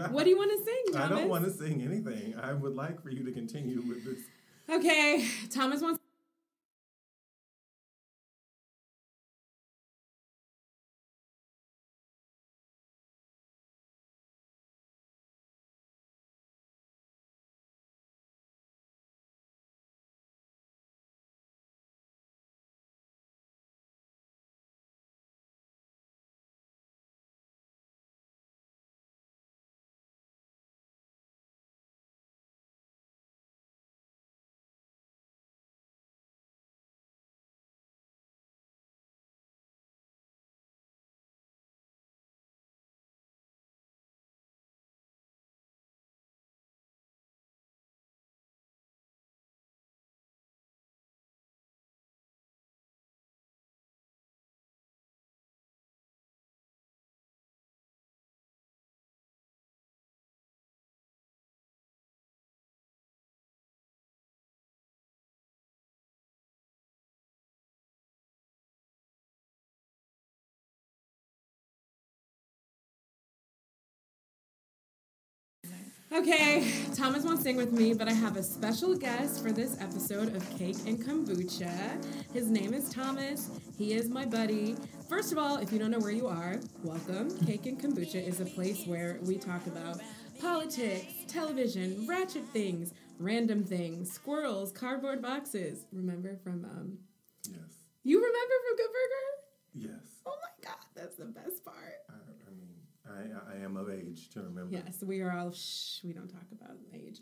God. What do you want to sing, Thomas? I don't want to sing anything. I would like for you to continue with this. Okay, Thomas wants. Okay, Thomas won't sing with me, but I have a special guest for this episode of Cake and Kombucha. His name is Thomas. He is my buddy. First of all, if you don't know where you are, welcome. Cake and Kombucha is a place where we talk about politics, television, ratchet things, random things, squirrels, cardboard boxes. Remember from um Yes. you remember from Good Burger? Yes. Oh my god, that's the best part. I, I I, I am of age to remember. Yes, we are all shh. We don't talk about age.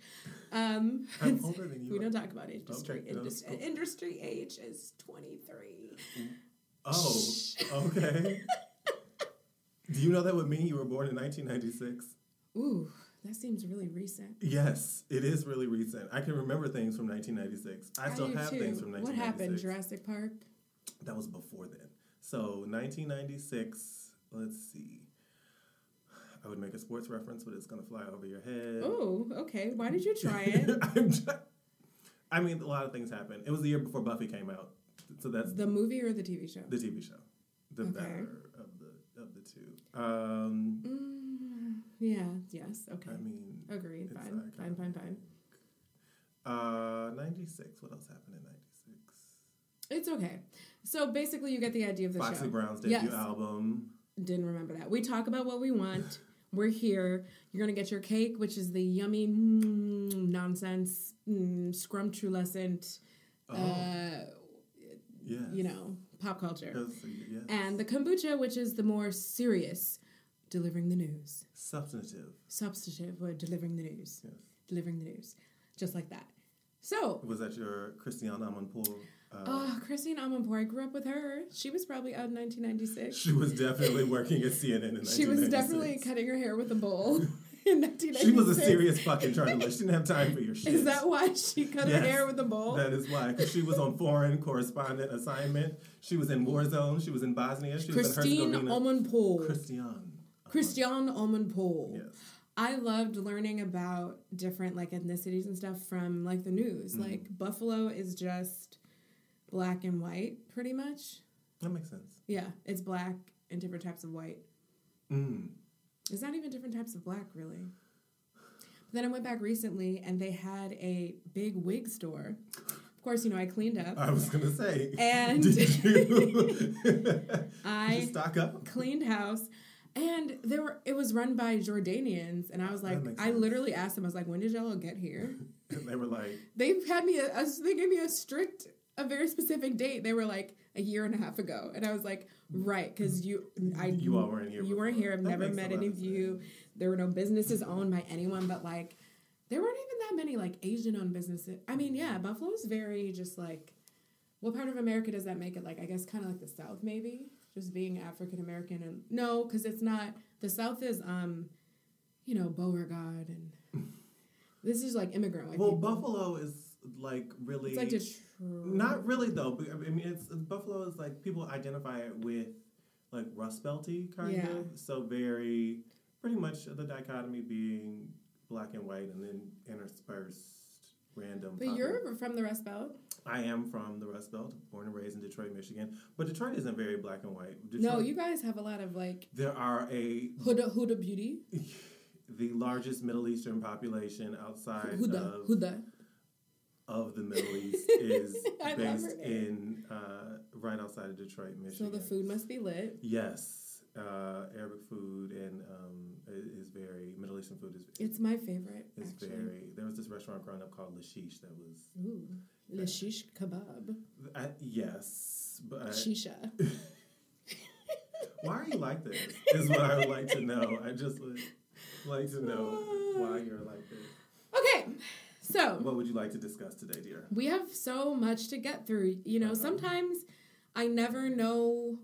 Um, I'm older than you. We don't talk about age. Industry, Okay, no, indus- cool. industry age is twenty three. Oh, okay. Do you know that would mean you were born in 1996? Ooh, that seems really recent. Yes, it is really recent. I can remember things from 1996. I still have too. things from 1996. What happened? Jurassic Park. That was before then. So 1996. Let's see. I would make a sports reference, but it's gonna fly over your head. Oh, okay. Why did you try it? Just, I mean, a lot of things happened. It was the year before Buffy came out, so that's the movie or the TV show? the TV show, the Okay. better of the of the two. Um, Mm, yeah. Yes. Okay. I mean, Agreed. it's Fine. Fine. Fine. Fine. uh, 96. What else happened in 96? It's okay. So basically, you get the idea of the Foxy show. Brown's debut Yes. album. Didn't remember that. We talk about what we want. We're here. You're gonna get your cake, which is the yummy mm, nonsense, mm, scrumptulescent, Oh, uh, yes. you know, pop culture, yes. and the kombucha, which is the more serious, delivering the news. substantive. Substantive, or delivering the news, Yes. delivering the news, just like that. So, Was that your Christiane Amanpour? Uh, oh, Christine Amanpour, I grew up with her. She was probably out in 1996. she was definitely working at CNN in She was definitely cutting her hair with a bowl in 1996. She was a serious fucking journalist. She didn't have time for your shit. Is that why she cut her hair with a bowl? That is why, because she was on foreign correspondent assignment. She was in war zone. She was in Bosnia. She was Christine in Herzegovina. Amanpour. Christiane. Christiane. Yes. I loved learning about different like ethnicities and stuff from like the news. Mm-hmm. Like Buffalo is just black and white, pretty much. That makes sense. Yeah, it's black and different types of white. Mm. It's not even different types of black, really. But then I went back recently and they had a big wig store. Of course, you know, I cleaned up. I was gonna say. And- did you, I stock up? cleaned house and there were it was run by Jordanians and I was like I literally asked them I was like when did y'all get here? And they were like, they had me a, a they gave me a strict a very specific date. They were like a year and a half ago and I was like right cuz you I You all weren't here You weren't here. I've That never met any of you. There were no businesses owned by anyone but like there weren't even that many like Asian owned businesses. I mean, yeah, Buffalo's very just like what part of America does that make it like? I guess kind of like the South maybe, just being African American and no, cuz it's not the South is um you know, Beauregard and this is like immigrant white well, people. Buffalo is like really. It's like Detroit. Not really though. but, I mean, it's uh, Buffalo is like people identify it with like Rust Belty kind Yeah. of. So very, pretty much the dichotomy being black and white, and then interspersed random. But pop- you're from the Rust Belt. I am from the Rust Belt, born and raised in Detroit, Michigan. But Detroit isn't very black and white. Detroit, No, you guys have a lot of like There are a Huda Huda beauty. the largest Middle Eastern population outside Huda, of Huda. Of the Middle East is based in uh, right outside of Detroit, Michigan. So the food must be lit. Yes, uh, Arabic food and um, is very Middle Eastern food is It's my favorite. is actually. very. There was this restaurant growing up called La Shish that was. Ooh, le shish kebab, I, yes, but shisha. why are you like this? Is what I would like to know. I just would like to know why you're like this. Okay, so What would you like to discuss today, dear? we have so much to get through. You know, Uh-huh. sometimes I never know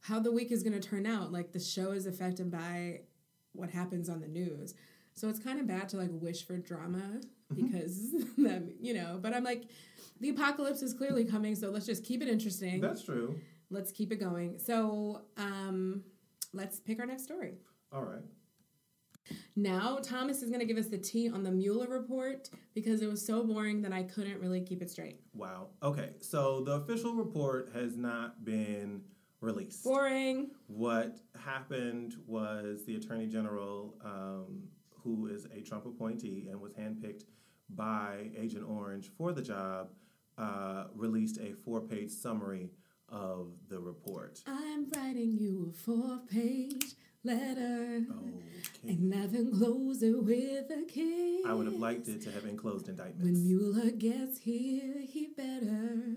how the week is going to turn out. Like the show is affected by what happens on the news. So it's kind of bad to like wish for drama Mm-hmm. because that, you know, but I'm like the apocalypse is clearly coming, so let's just keep it interesting. That's true. let's keep it going. So, um let's pick our next story. All right. Now, Thomas is going to give us the tea on the Mueller report because it was so boring that I couldn't really keep it straight. Wow. Okay. So the official report has not been released. Boring. What happened was the Attorney General, um, who is a Trump appointee and was handpicked by Agent Orange for the job, uh, released a four page summary of the report. I'm writing you a four page letter. Okay. And nothing close it with a kiss. I would have liked it to have enclosed indictments. When Mueller gets here, he better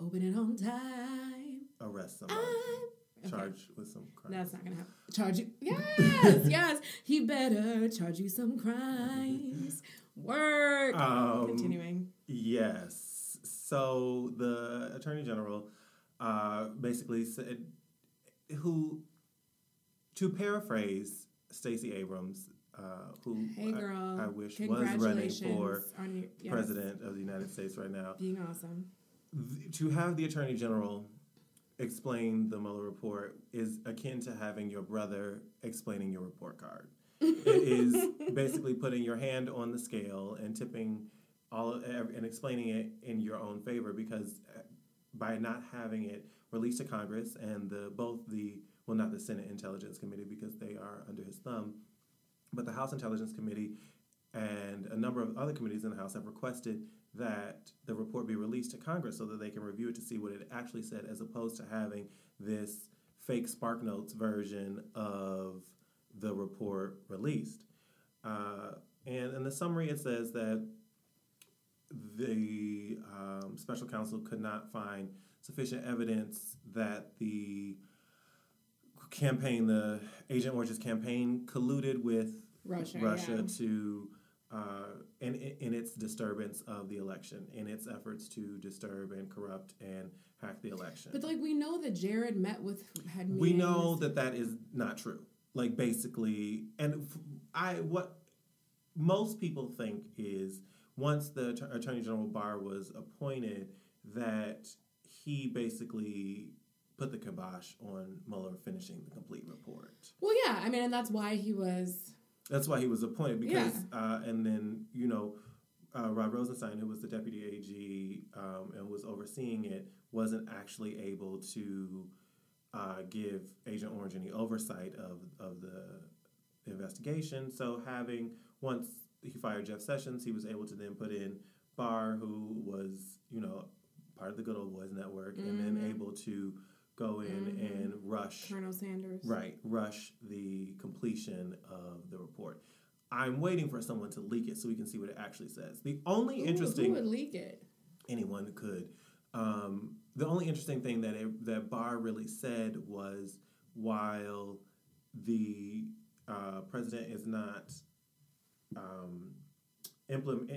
open it on time. Arrest somebody. I'm Okay. Charged with some crime. That's not gonna happen. Charge you? Yes, yes. He better charge you some crimes. Work. Um, Continuing. Yes. So the attorney general uh, basically said, who, to paraphrase Stacey Abrams, uh, who Hey, I-. I, wish was running for your yes, president of the United States right now, Being awesome. th- to have the attorney general explain the Mueller report is akin to having your brother explaining your report card. it is basically putting your hand on the scale and tipping all and explaining it in your own favor because uh, by not having it released to Congress and the both the well not the Senate Intelligence Committee because they are under his thumb, but the House Intelligence Committee and a number of other committees in the House have requested that the report be released to Congress so that they can review it to see what it actually said, as opposed to having this fake SparkNotes version of the report released. Uh, and in the summary, it says that the um, special counsel could not find sufficient evidence that the campaign, the Agent Orange's campaign, colluded with Russia. Russia yeah. to uh, in, in its disturbance of the election, in its efforts to disturb and corrupt and hack the election. But like we know that Jared met with had we know that that is not true. Like basically, and I what most people think is once the Attorney General Barr was appointed, that he basically put the kibosh on Mueller finishing the complete report. Well, yeah. I mean, and that's why he was. That's why he was appointed because, uh, and then you know, uh, Rod Rosenstein, who was the deputy AG um, and was overseeing it, wasn't actually able to uh, give Agent Orange any oversight of of the investigation. So having once he fired Jeff Sessions, he was able to then put in Barr, who was you know part of the Good Old Boys Network, and then Mhm. able to go in Mhm. and rush Colonel Sanders. Right, rush the completion of the report. I'm waiting for someone to leak it so we can see what it actually says. The only Who- interesting Who would leak it? anyone could. Um, the only interesting thing that it, that Barr really said was while the uh, president is not um, implement,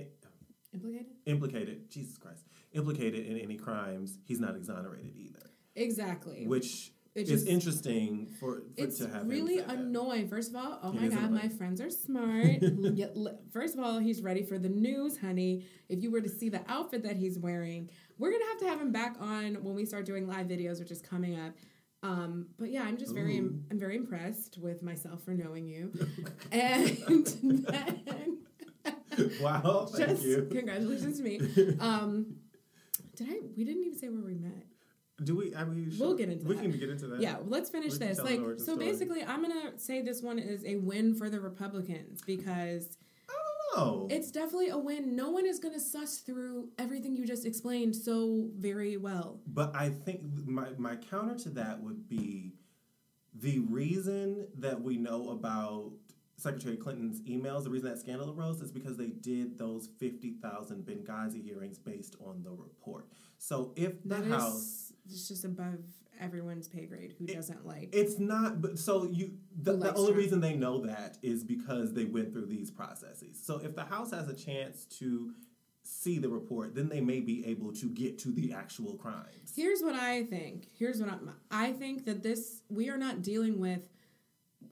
Implicated? implicated, Jesus Christ, implicated in any crimes, he's not exonerated either. Exactly. Which It is just- interesting for, for It's to have really annoying. First of all, oh It my god, annoying. my friends are smart. Yeah, First of all, he's ready for the news, honey. If you were to see the outfit that he's wearing, we're gonna have to have him back on when we start doing live videos, which is coming up. Um, but yeah, I'm just very, Ooh. I'm very impressed with myself for knowing you. and then, wow, thank just you. congratulations to me. Um, did I? We didn't even say where we met. Do we? I mean, We'll get into we that. can get into that. Yeah, let's finish We this. Like, so story. basically, I'm gonna say this one is a win for the Republicans because I don't know. it's definitely a win. No one is gonna suss through everything you just explained so very well. But I think my, my counter to that would be the reason that we know about Secretary Clinton's emails, the reason that scandal arose is because they did those 50,000 Benghazi hearings based on the report. So if the That House. It's just above everyone's pay grade who It- doesn't like. It's not, but so you. The, the only Trump. reason they know that is because they went through these processes. So if the House has a chance to see the report, then they may be able to get to the actual crimes. Here's what I think. Here's what I'm, I think that this we are not dealing with.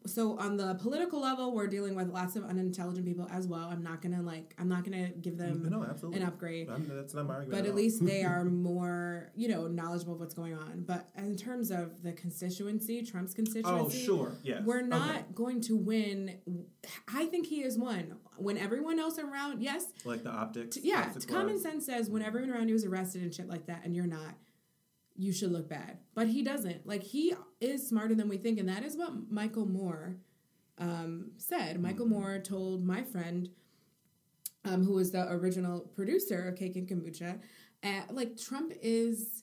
So on the political level, we're dealing with lots of unintelligent people as well. I'm not gonna like. I'm not gonna give them no, absolutely. an upgrade. I'm, that's not my argument. but at at least they are more, you know, knowledgeable of what's going on. But in terms of the constituency, Trump's constituency. Oh, sure. Yes. we're not Okay. going to win. I think he is one. When everyone else around, yes, Like the optics. t- yeah, optics common sense says when everyone around you is arrested and shit like that, and you're not, you should look bad. But he doesn't. Like he is smarter than we think, and that is what Michael Moore um, said. Michael Mm-hmm. Moore told my friend, um, who was the original producer of Cake and Kombucha, uh, like Trump is,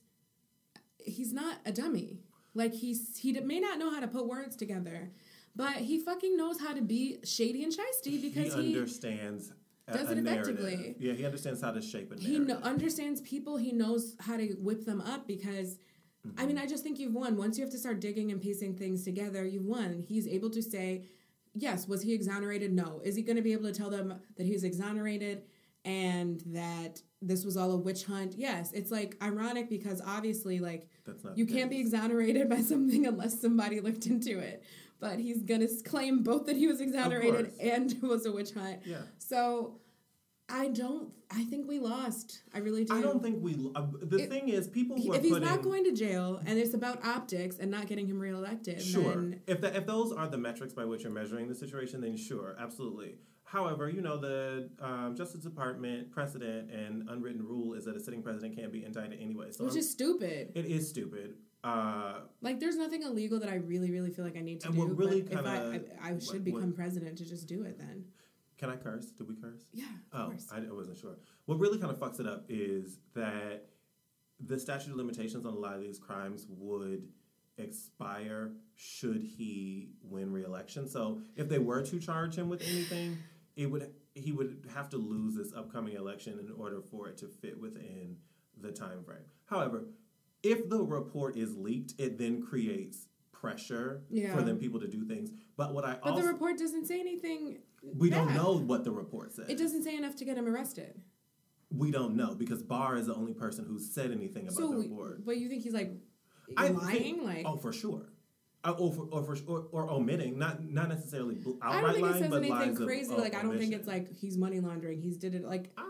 he's not a dummy. Like he's he may not know how to put words together, but he fucking knows how to be shady and shisty because he he understands does a it narrative. effectively. Yeah, he understands how to shape a he narrative. kno- understands people. He knows how to whip them up because. I mean, I just think you've won. Once you have to start digging and piecing things together, you've won. He's able to say, yes, was he exonerated? No. Is he going to be able to tell them that he was exonerated and that this was all a witch hunt? Yes. It's like ironic because obviously, like, you can't be exonerated by something unless somebody looked into it. But he's going to claim both that he was exonerated and was a witch hunt. Yeah. So I don't, I think we lost. I really do. I don't think we. Uh, the If- thing is, people who are if he's putting, not going to jail and it's about optics and not getting him reelected, Sure. then If that if those are the metrics by which you're measuring the situation, then sure, absolutely. However, you know the um, Justice Department precedent and unwritten rule is that a sitting president can't be indicted anyway. So which I'm- is stupid. it is stupid. Uh, Like, there's nothing illegal that I really, really feel like I need to And do. what really but if I, I, I should what- become what- president to just do it then. Can I curse? Did we curse? Yeah, Oh. I, I wasn't sure. What really kind of fucks it up is that the statute of limitations on a lot of these crimes would expire should he win re-election. So if they were to charge him with anything, it would he would have to lose this upcoming election in order for it to fit within the time frame. However, if the report is leaked, it then creates pressure Yeah. for them people to do things. But what I but also the report doesn't say anything. We don't know what the report says. It doesn't say enough to get him arrested. We don't know because Barr is the only person who said anything about So, the we- report. but you think he's like I lying? think- like, oh, for sure. Uh, or, for, or, for, or, or omitting, not not necessarily bl- I don't think it says but anything of- crazy. of like, I don't think it's like he's money laundering. He's did it like Ah,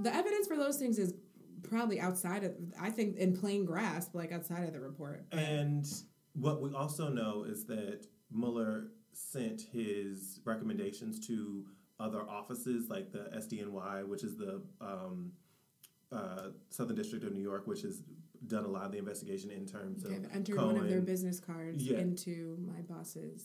the evidence for those things is probably outside of. I think in plain grasp, like outside of the report. and what we also know is that Mueller sent his recommendations to other offices like the SDNY, which is the um, uh, Southern District of New York, which has done a lot of the investigation in terms They've of entered one of their business cards Yeah. into my boss's.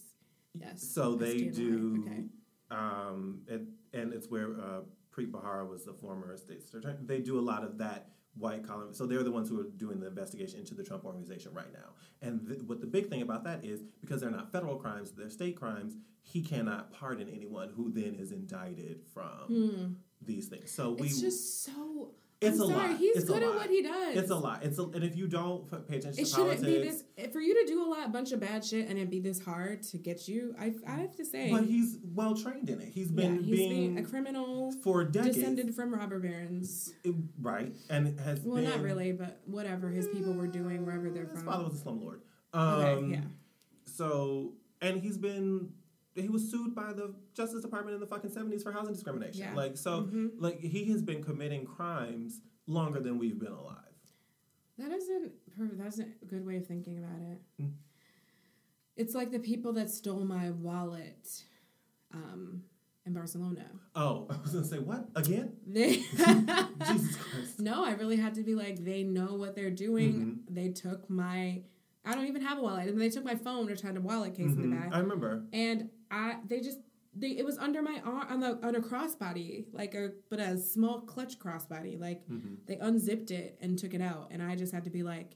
Yes. So they SDNY. do, Okay. um, and, and it's where uh, Preet Bharara was the former state attorney. They do a lot of that white collar. So they're the ones who are doing the investigation into the Trump organization right now. And th- what the big thing about that is because they're not federal crimes, they're state crimes. He cannot pardon anyone who then is indicted from hmm. these things. So we. It's just so. It's I'm a sorry. lot. He's It's good at what he does. it's a lot. It's a, and if you don't pay attention It to shouldn't politics, be this for you to do a lot, a bunch of bad shit, and it be this hard to get you. I, I have to say, but he's well trained in it. He's been he's being being a criminal for decades. descended from robber barons. It- right, and has Well, been, not really, but whatever his people were doing wherever they're His from. father was a slumlord. Um, okay, yeah. So, and he's been he was sued by the Justice Department in the fucking seventies for housing discrimination. Yeah. Like so, Mhm. like he has been committing crimes longer than we've been alive. That isn't that's a good way of thinking about it. Mm. It's like the people that stole my wallet, um, in Barcelona. Oh, I was gonna say what again? They Jesus Christ. No, I really had to be like, they know what they're doing. Mm-hmm. They took my, I don't even have a wallet, and they took my phone, which had a wallet case in the back, I remember. and I, they just, they, it was under my arm on the on a crossbody, like a but a small clutch crossbody. Like Mhm. they unzipped it and took it out, and I just had to be like,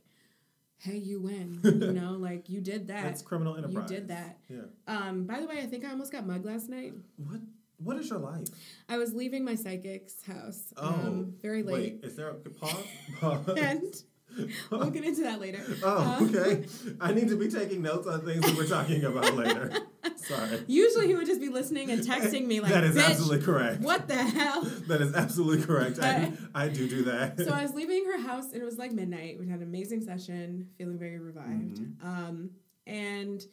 hey, you win, you know, like you did that, That's criminal enterprise you did that. Yeah. Um, by the way, I think I almost got mugged last night. What? What is your life? I was leaving my psychic's house, Oh, um, very late, Wait, is there a pause? Pause. and we'll get into that later. Oh, Um, okay. I need to be taking notes on things that we're talking about later. Sorry. Usually he would just be listening and texting me like, that is absolutely correct. what the hell?" That is absolutely correct. I, I do do that. So I was leaving her house and it was like midnight. We had an amazing session, feeling very revived. Mm-hmm. Um, and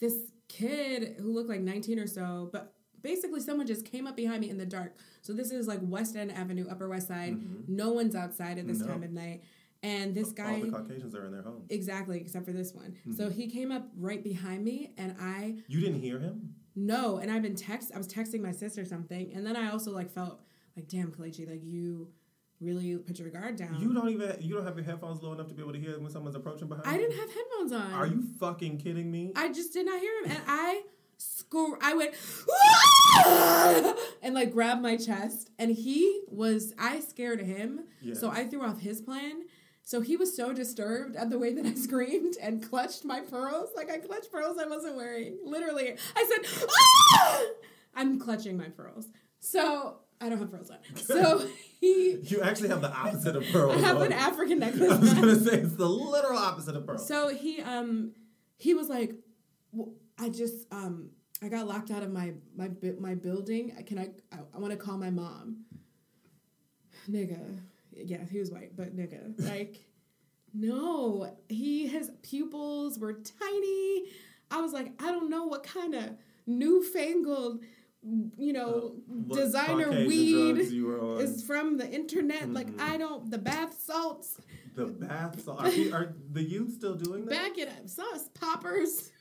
this kid who looked like 19 or so, but basically someone just came up behind me in the dark. So this is like West End Avenue, Upper West Side. No one's outside at this Mm-hmm. No. time of night. And this guy All the Caucasians are in their homes. exactly except for this one. Mm-hmm. So he came up right behind me and I You didn't hear him? No, and I've been text. I was texting my sister something, and then I also like felt like, damn, Kelechi, like you really put your guard down. You don't even you don't have your headphones low enough to be able to hear when someone's approaching behind I you? didn't have headphones on. Are you fucking kidding me? I just did not hear him, and I screw. I went and like grabbed my chest, and he was. I scared him, Yes. so I threw off his plan. So he was so disturbed at the way that I screamed and clutched my pearls. Like I clutched pearls I wasn't wearing. Literally. I said, ah! I'm clutching my pearls. So I don't have pearls on. So he You actually have the opposite of pearls. I have on. an African necklace. I was gonna say it's the literal opposite of pearls. So he um he was like, well, I just um I got locked out of my my my building. Can I I, I want to call my mom. Nigga, yeah, he was white, but nigga, like, no, he his pupils were tiny. I was like, I don't know what kind of newfangled, you know, What designer weed drugs you were on. is from the internet. Like, I don't the bath salts. the bath salt. Are, you- are the youth still doing that? Back it up, sauce poppers.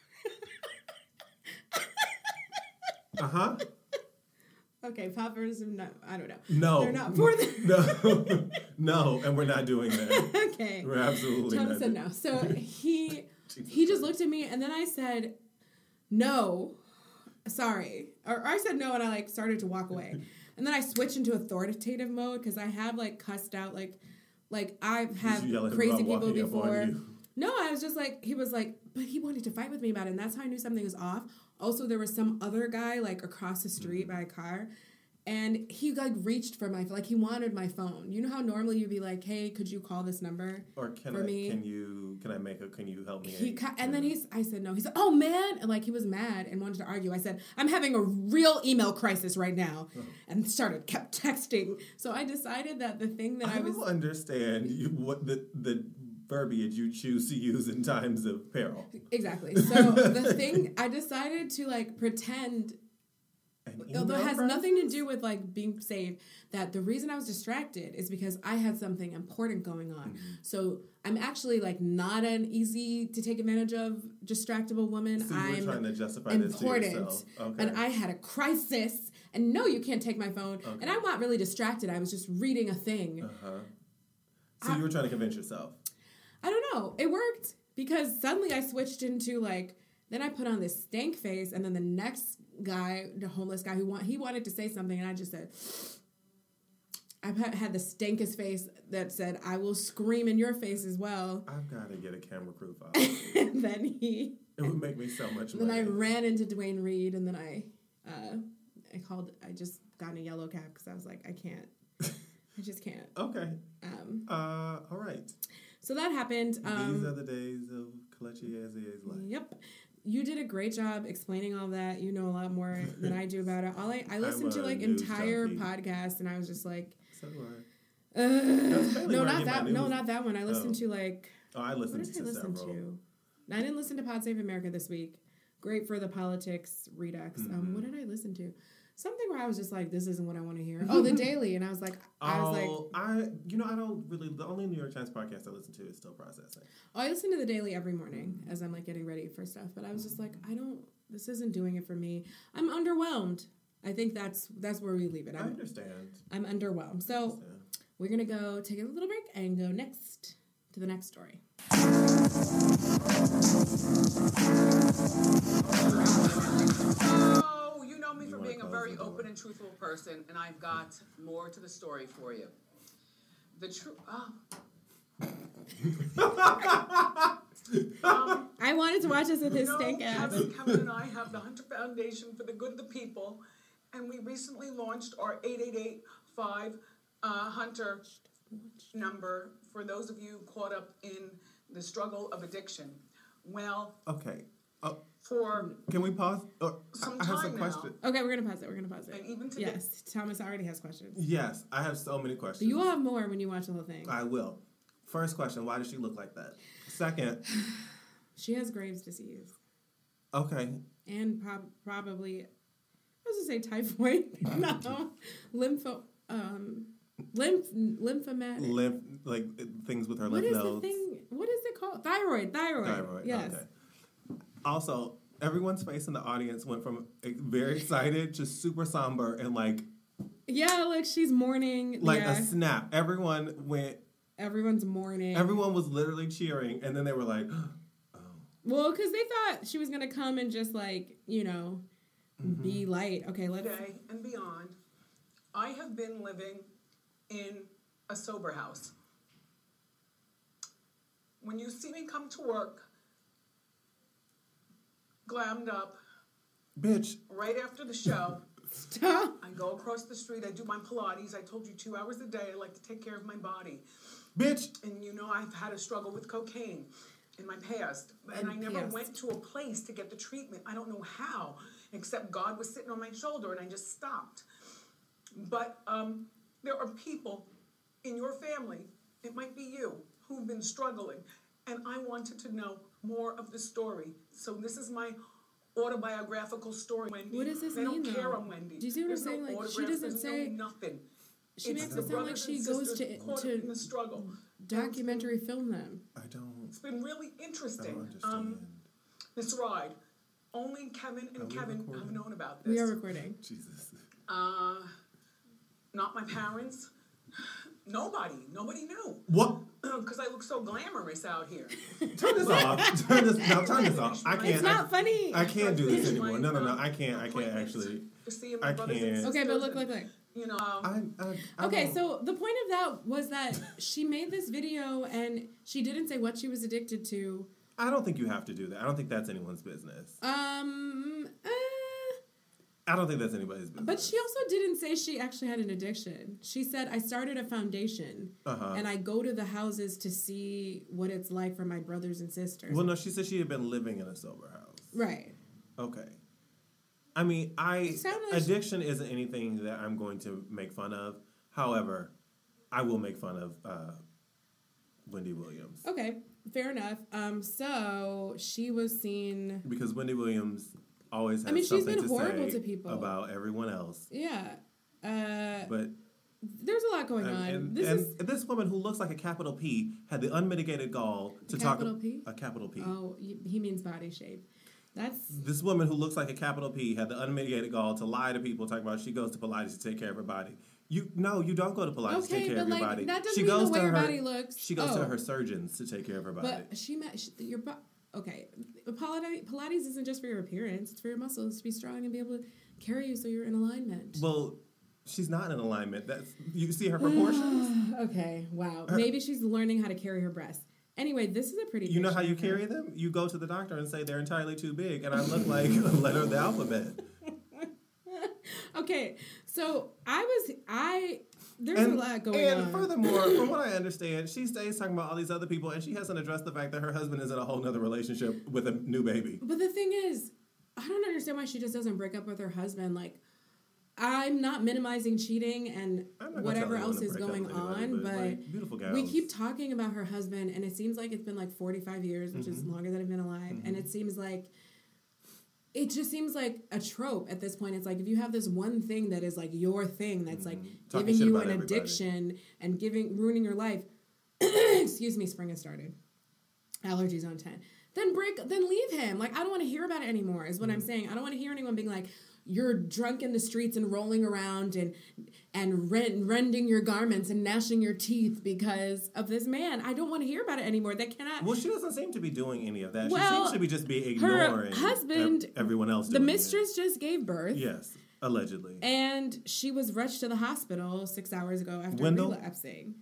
Uh huh. Okay, poppers. not. I don't know. No. They're not for the. No. no, and we're not doing that. okay. We're absolutely Thomas not. said no. So he he just looked at me and then I said, no, sorry, or, or I said no and I like started to walk away, and then I switched into authoritative mode because I have like cussed out like like I've had crazy people walking up on before. No, I was just like, he was like, but he wanted to fight with me about it. And that's how I knew something was off. Also, there was some other guy like across the street Mm-hmm. by a car. And he like reached for my like he wanted my phone. You know how normally you'd be like, "Hey, could you call this number?" Or can I? me- Can you? Can I make a? Can you help me? He ca- and then he's I said no. He said, "Oh man," and like he was mad and wanted to argue. I said, "I'm having a real email crisis right now," Oh. and started kept texting. So I decided that the thing that I I, was understand you, what the the verbiage you choose to use in times of peril. exactly. So the thing I decided to like pretend although it has crisis? nothing to do with like being safe that the reason i was distracted is because i had something important going on Mm-hmm. so i'm actually like not an easy to take advantage of distractible woman So i'm trying to justify this to important. Okay. and i had a crisis and no you can't take my phone and i'm not really distracted i was just reading a thing Uh-huh. So you were trying to convince yourself. I don't know. It worked because suddenly I switched into like. Then I put on this stank face, and then the next guy, the homeless guy who want he wanted to say something, and I just said. I had the stankest face that said, "I will scream in your face as well." I've got to get a camera crew file. and then he, it would make me so much more. then I ran into Duane Reade, and then I, uh, I called. I just got in a yellow cab because I was like, I can't. I just can't. okay. Um, Uh, all right. So that happened. Um, These are the days of Kelechi Azie's life. Yep. You did a great job explaining all that. You know a lot more than I do about it. All I, I listened to like entire junkie. podcasts and I was just like, So uh, no, not that. No, not that one. I listened Oh. to like Oh, I listened what did I to listen several. to? I didn't listen to Pod Save America this week. Great for the politics redux. Um, Mm-hmm. what did I listen to? Something where I was just like, this isn't what I want to hear. Oh, the Daily, and I was like, I was like, Oh, I you know I don't really the only New York Times podcast I listen to is still processing. Oh, I listen to the Daily every morning as I'm like getting ready for stuff, but I was just mm-hmm. like, I don't. This isn't doing it for me. I'm underwhelmed. I think that's that's where we leave it. I I'm understand. I'm underwhelmed. So understand. we're gonna go take a little break and go next to the next story. Being a very the door. open and truthful person, and I've got more to the story for you. The truth. Oh. um, I wanted to watch this with his you know, stank ass. Kevin, Kevin and I have the Hunter Foundation for the Good of the People, and we recently launched our 8885 uh, Hunter number for those of you caught up in the struggle of addiction. Well, Okay. Oh, for can we pause? Oh, I- Some I have time some now. questions. Okay, we're gonna pause it. We're gonna pause it. and even today, Yes, Thomas already has questions. Yes, I have so many questions. You will have more when you watch the whole thing. I will. First question: Why does she look like that? Second, She has Graves' disease okay, and prob- probably, I was gonna say typhoid. no, lympho, um, lymph, lymphomatic. lymph like things with her What lymph is the nodes. thing? What is it called? Thyroid. Thyroid. Thyroid. Yes. Okay. Also, everyone's face in the audience went from very excited to super somber and like Yeah, like she's mourning. like yeah. a snap. Everyone went. Everyone's mourning. Everyone was literally cheering, and then they were like, Oh. well, because they thought she was gonna come and just like you know, Mm-hmm. be light. Okay, let's. today and beyond, I have been living in a sober house. When you see me come to work, glammed up, "Bitch, right after the show, Stop. I go across the street, I do my Pilates. I told you two hours a day, I like to take care of my body. bitch." And you know, I've had a struggle with cocaine in my past. And, And I never past. went to a place to get the treatment. I don't know how, except God was sitting on my shoulder and I just stopped. But um, there are people in your family, it might be you, who've been struggling. And I wanted to know more of the story. So this is my autobiographical story, Wendy. What does this they mean, don't care though? on Wendy. Do you see what I'm There's no saying? Like, she doesn't there's say- no nothing. She It's makes it sound like she goes to to in the struggle. documentary film them. I don't. It's been really I interesting. don't understand. Um, this ride, only Kevin and Kevin recording? have known about this. We are recording. Jesus. Uh, not my parents. Nobody. Nobody knew. What? Because I look so glamorous out here. Turn this off. Turn this. No, turn this off. I can't. It's not funny. I, I can't do this anymore. No, no, no. um, I can't. I can't actually. To see my I can't. sisters. okay, but look, and, look, look. You know, um, I, I, I Okay, don't- so the point of that was that she made this video and she didn't say what she was addicted to. I don't think you have to do that. I don't think that's anyone's business. Um, uh, I don't think that's anybody's business. but she also didn't say she actually had an addiction. She said, I started a foundation Uh-huh. and I go to the houses to see what it's like for my brothers and sisters. Well, no, she said she had been living in a sober house. right. Okay. I mean, I like she- addiction isn't anything that I'm going to make fun of. However, I will make fun of uh, Wendy Williams Okay, fair enough. Um, so she was seen. because Wendy Williams always has I mean, she's been to horrible to people. about everyone else. Yeah. Uh, But there's a lot going and, on. and, this and is. this woman who looks like a capital P had the unmitigated gall to talk capital P? a capital P. Oh, he means body shape. That's This woman who looks like a capital P had the unmitigated gall to lie to people, talking about she goes to Pilates to take care of her body. You no, you don't go to Pilates to take care of your like body. that doesn't she mean goes the way to your her body looks. she goes oh, to her surgeons to take care of her body. But she met she, your bo- okay. Pilates, Pilates isn't just for your appearance; it's for your muscles to be strong and be able to carry you so you're in alignment. well, she's not in alignment. That's you see her proportions. okay, wow. Maybe she's learning how to carry her breasts. Anyway, this is a pretty. you know how you carry them? You go to the doctor and say they're entirely too big, and I look like a letter of the alphabet. Okay, so I was I. There's and, a lot going and on. furthermore, from what I understand, she stays talking about all these other people, and she hasn't addressed the fact that her husband is in a whole nother relationship with a new baby. But the thing is, I don't understand why she just doesn't break up with her husband. Like, I'm not minimizing cheating and I'm not gonna whatever else is going on, but, like, beautiful we keep talking about her husband, and it seems like it's been like 45 years, which Mm-hmm. is longer than I've been alive. And it seems like it just seems like a trope at this point. It's like if you have this one thing that is like your thing, that's like Mm-hmm. Giving you an everybody. addiction and giving ruining your life. Excuse me, spring has started. Allergies on ten. Then break. Then leave him. Like I don't want to hear about it anymore. Is what Mm-hmm. I'm saying. I don't want to hear anyone being like, you're drunk in the streets and rolling around and and rend, rending your garments and gnashing your teeth because of this man. I don't want to hear about it anymore. That cannot. Well, she doesn't seem to be doing any of that. Well, she seems to be just be her ignoring husband- ev- everyone else. the doing it. mistress just gave birth. Yes, allegedly. And she was rushed to the hospital six hours ago after Wendell? relapsing.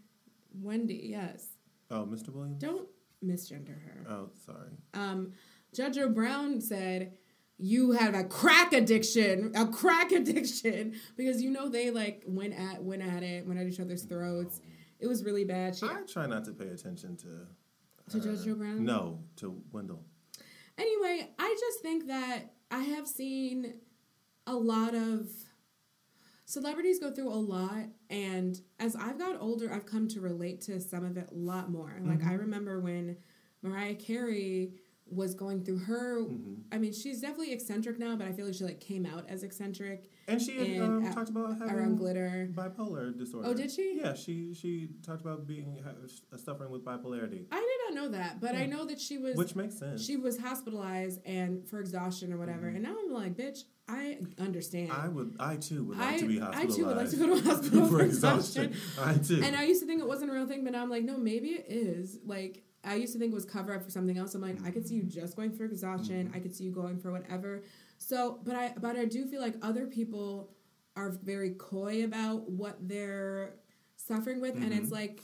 Wendy, yes. oh, Mr. Williams. Don't misgender her. Oh, sorry. Um, Judge Joe Brown said, You have a crack addiction, a crack addiction, because you know they like went at went at it, went at each other's throats. It was really bad. She, I try not to pay attention to. To Judge uh, her. Joe Brown? No, to Wendell. Anyway, I just think that I have seen a lot of celebrities go through a lot and as I've got older I've come to relate to some of it a lot more. Like mm-hmm. I remember when Mariah Carey was going through her mm-hmm. I mean she's definitely eccentric now but I feel like she like came out as eccentric And she had And um, talked about having around glitter. bipolar disorder. Oh, did she? Yeah, she she talked about being ha- uh, suffering with bipolarity, I did not know that, but I know that she was which makes sense. she was hospitalized and for exhaustion or whatever. Mm-hmm. And now I'm like, bitch, I understand. I would, I too would like I- to be hospitalized. I too would like to go to a hospital for exhaustion. I too. And I used to think it wasn't a real thing, but now I'm like, no, maybe it is. Like, I used to think it was cover up for something else. I'm like, I could see you just going for exhaustion. Mm-hmm. I could see you going for whatever. So, but I, but I do feel like other people are very coy about what they're suffering with, and it's mm-hmm. like,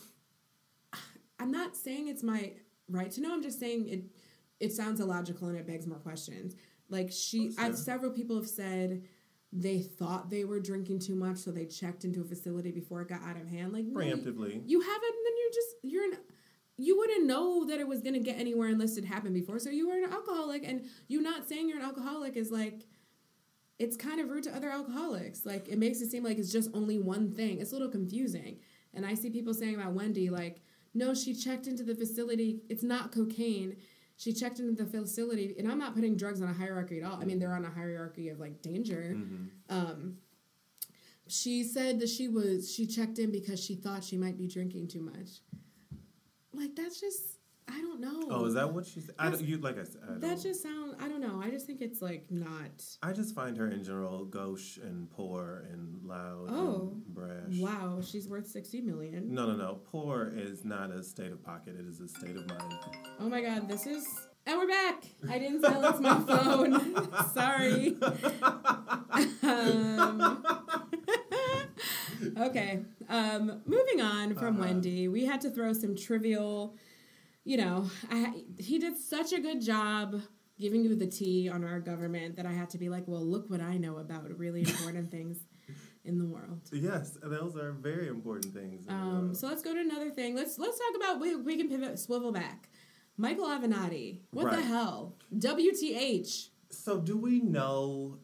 I'm not saying it's my right to know. I'm just saying it. It sounds illogical and it begs more questions. Like she, Oh, I've several people have said they thought they were drinking too much, so they checked into a facility before it got out of hand. Like Preemptively. you haven't. And then you're just you're an. You wouldn't know that it was gonna get anywhere unless it happened before. So you were an alcoholic, and you not saying you're an alcoholic is like. It's kind of rude to other alcoholics. Like it makes it seem like it's just only one thing. It's a little confusing. And I see people saying about Wendy, like, no, she checked into the facility. It's not cocaine. She checked into the facility, and I'm not putting drugs on a hierarchy at all. I mean, they're on a hierarchy of like danger. Um, she said that she was she checked in because she thought she might be drinking too much. Like that's just I don't know. Oh, is that what she said? I don't, you like I said. I, that just sounds. I don't know. I just think it's like not. I just find her in general gauche and poor and loud Oh, and brash. Wow, she's worth sixty million. No, no, no. Poor is not a state of pocket. It is a state of mind. Oh my god, this is. And we're back. I didn't silence my phone. Sorry. um, okay. Um, moving on from Uh-huh. Wendy, we had to throw some trivial. You know, I, he did such a good job giving you the tea on our government that I had to be like, well, look what I know about really important things in the world. Yes, those are very important things. Um, so let's go to another thing. Let's let's talk about we, we can pivot swivel back. Michael Avenatti. What the hell? WTH. So do we know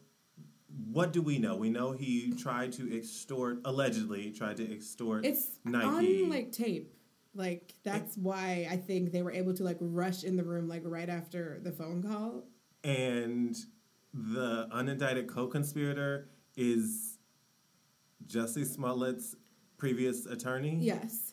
what do we know? We know he tried to extort allegedly tried to extort It's Nike. on like tape. Like that's why I think they were able to like rush in the room like right after the phone call. and the unindicted co-conspirator is Jussie Smollett's previous attorney. Yes.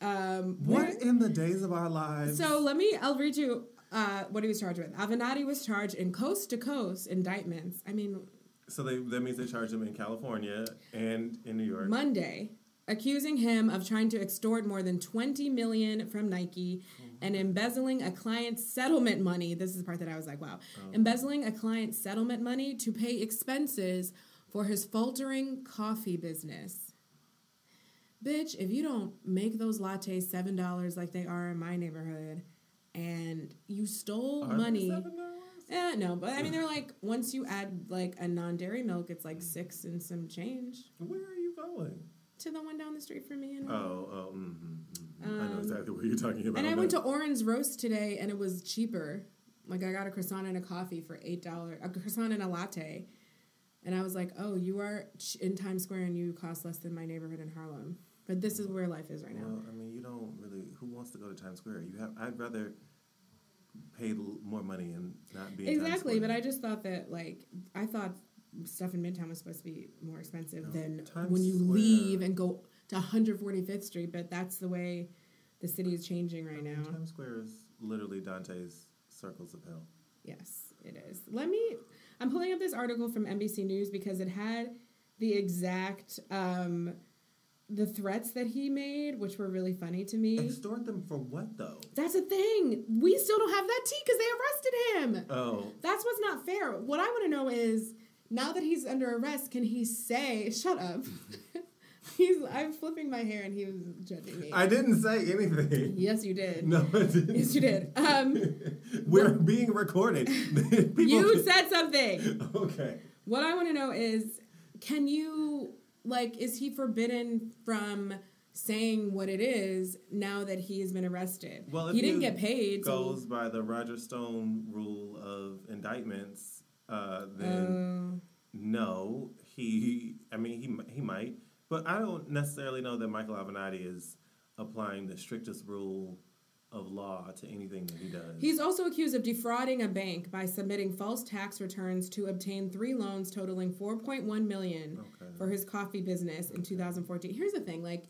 Um, What in the days of our lives? So let me. I'll read you uh, what he was charged with. Avenatti was charged in coast to coast indictments. I mean, So they, that means they charged him in California and in New York. Monday, accusing him of trying to extort more than 20 million from Nike mm-hmm. and embezzling a client's settlement money. This is the part that I was like, wow. Oh. Embezzling a client's settlement money to pay expenses for his faltering coffee business. Bitch, if you don't make those lattes $7 like they are in my neighborhood and you stole Are money. $7? Eh, no, but I mean, they're like, once you add like a non dairy milk, it's like six and some change Where are you going? to the one down the street from me. And, Oh, oh, mm-hmm, mm-hmm. I know Um, exactly what you're talking about. and I went to Oren's Roast today and it was cheaper. Like, I got a croissant and a coffee for $8, a croissant and a latte. And I was like, oh, you are in Times Square and you cost less than my neighborhood in Harlem. But this is where life is right now. Well, I mean, you don't really. Who wants to go to Times Square? You have. I'd rather pay l- more money and not be exactly, but I just thought that, like, I thought stuff in Midtown was supposed to be more expensive No, than when you Square- leave and go to 145th Street. But that's the way the city is changing right now. Times Square is literally Dante's Circles of Hell. Yes, it is. Let me. I'm pulling up this article from NBC News because it had the exact um, the threats that he made, which were really funny to me. Extort them for what though? That's a thing. We still don't have that tea because they arrested him. Oh, That's what's not fair. What I want to know is now that he's under arrest, can he say, "Shut up"? he's. I'm flipping my hair, and he was judging me. I didn't say anything. yes, you did. No, I didn't. Yes, you did. Um, We're being recorded. You can- said something. Okay. What I want to know is, can you like, is he forbidden from saying what it is now that he has been arrested? Well, if he didn't get paid. so- Goes by the Roger Stone rule of indictments. Uh, then Uh, no, he. I mean, he he might, but I don't necessarily know that Michael Avenatti is applying the strictest rule of law to anything that he does. He's also accused of defrauding a bank by submitting false tax returns to obtain three loans totaling 4.1 million Okay. for his coffee business in 2014. Here's the thing, like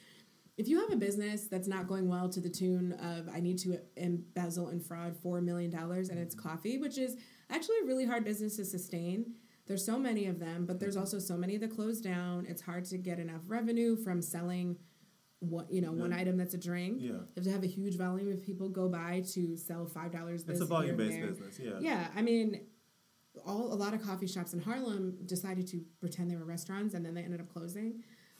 if you have a business that's not going well to the tune of I need to embezzle and fraud 4 million dollars and it's mm-hmm. coffee, which is actually a really hard business to sustain. There's so many of them, but there's mm-hmm. also so many that close down. It's hard to get enough revenue from selling what, you know, one item that's a drink. Yeah. You have to have a huge volume of people go by to sell five dollars. It's a volume based business, yeah. Yeah, I mean, all a lot of coffee shops in Harlem decided to pretend they were restaurants, and then they ended up closing.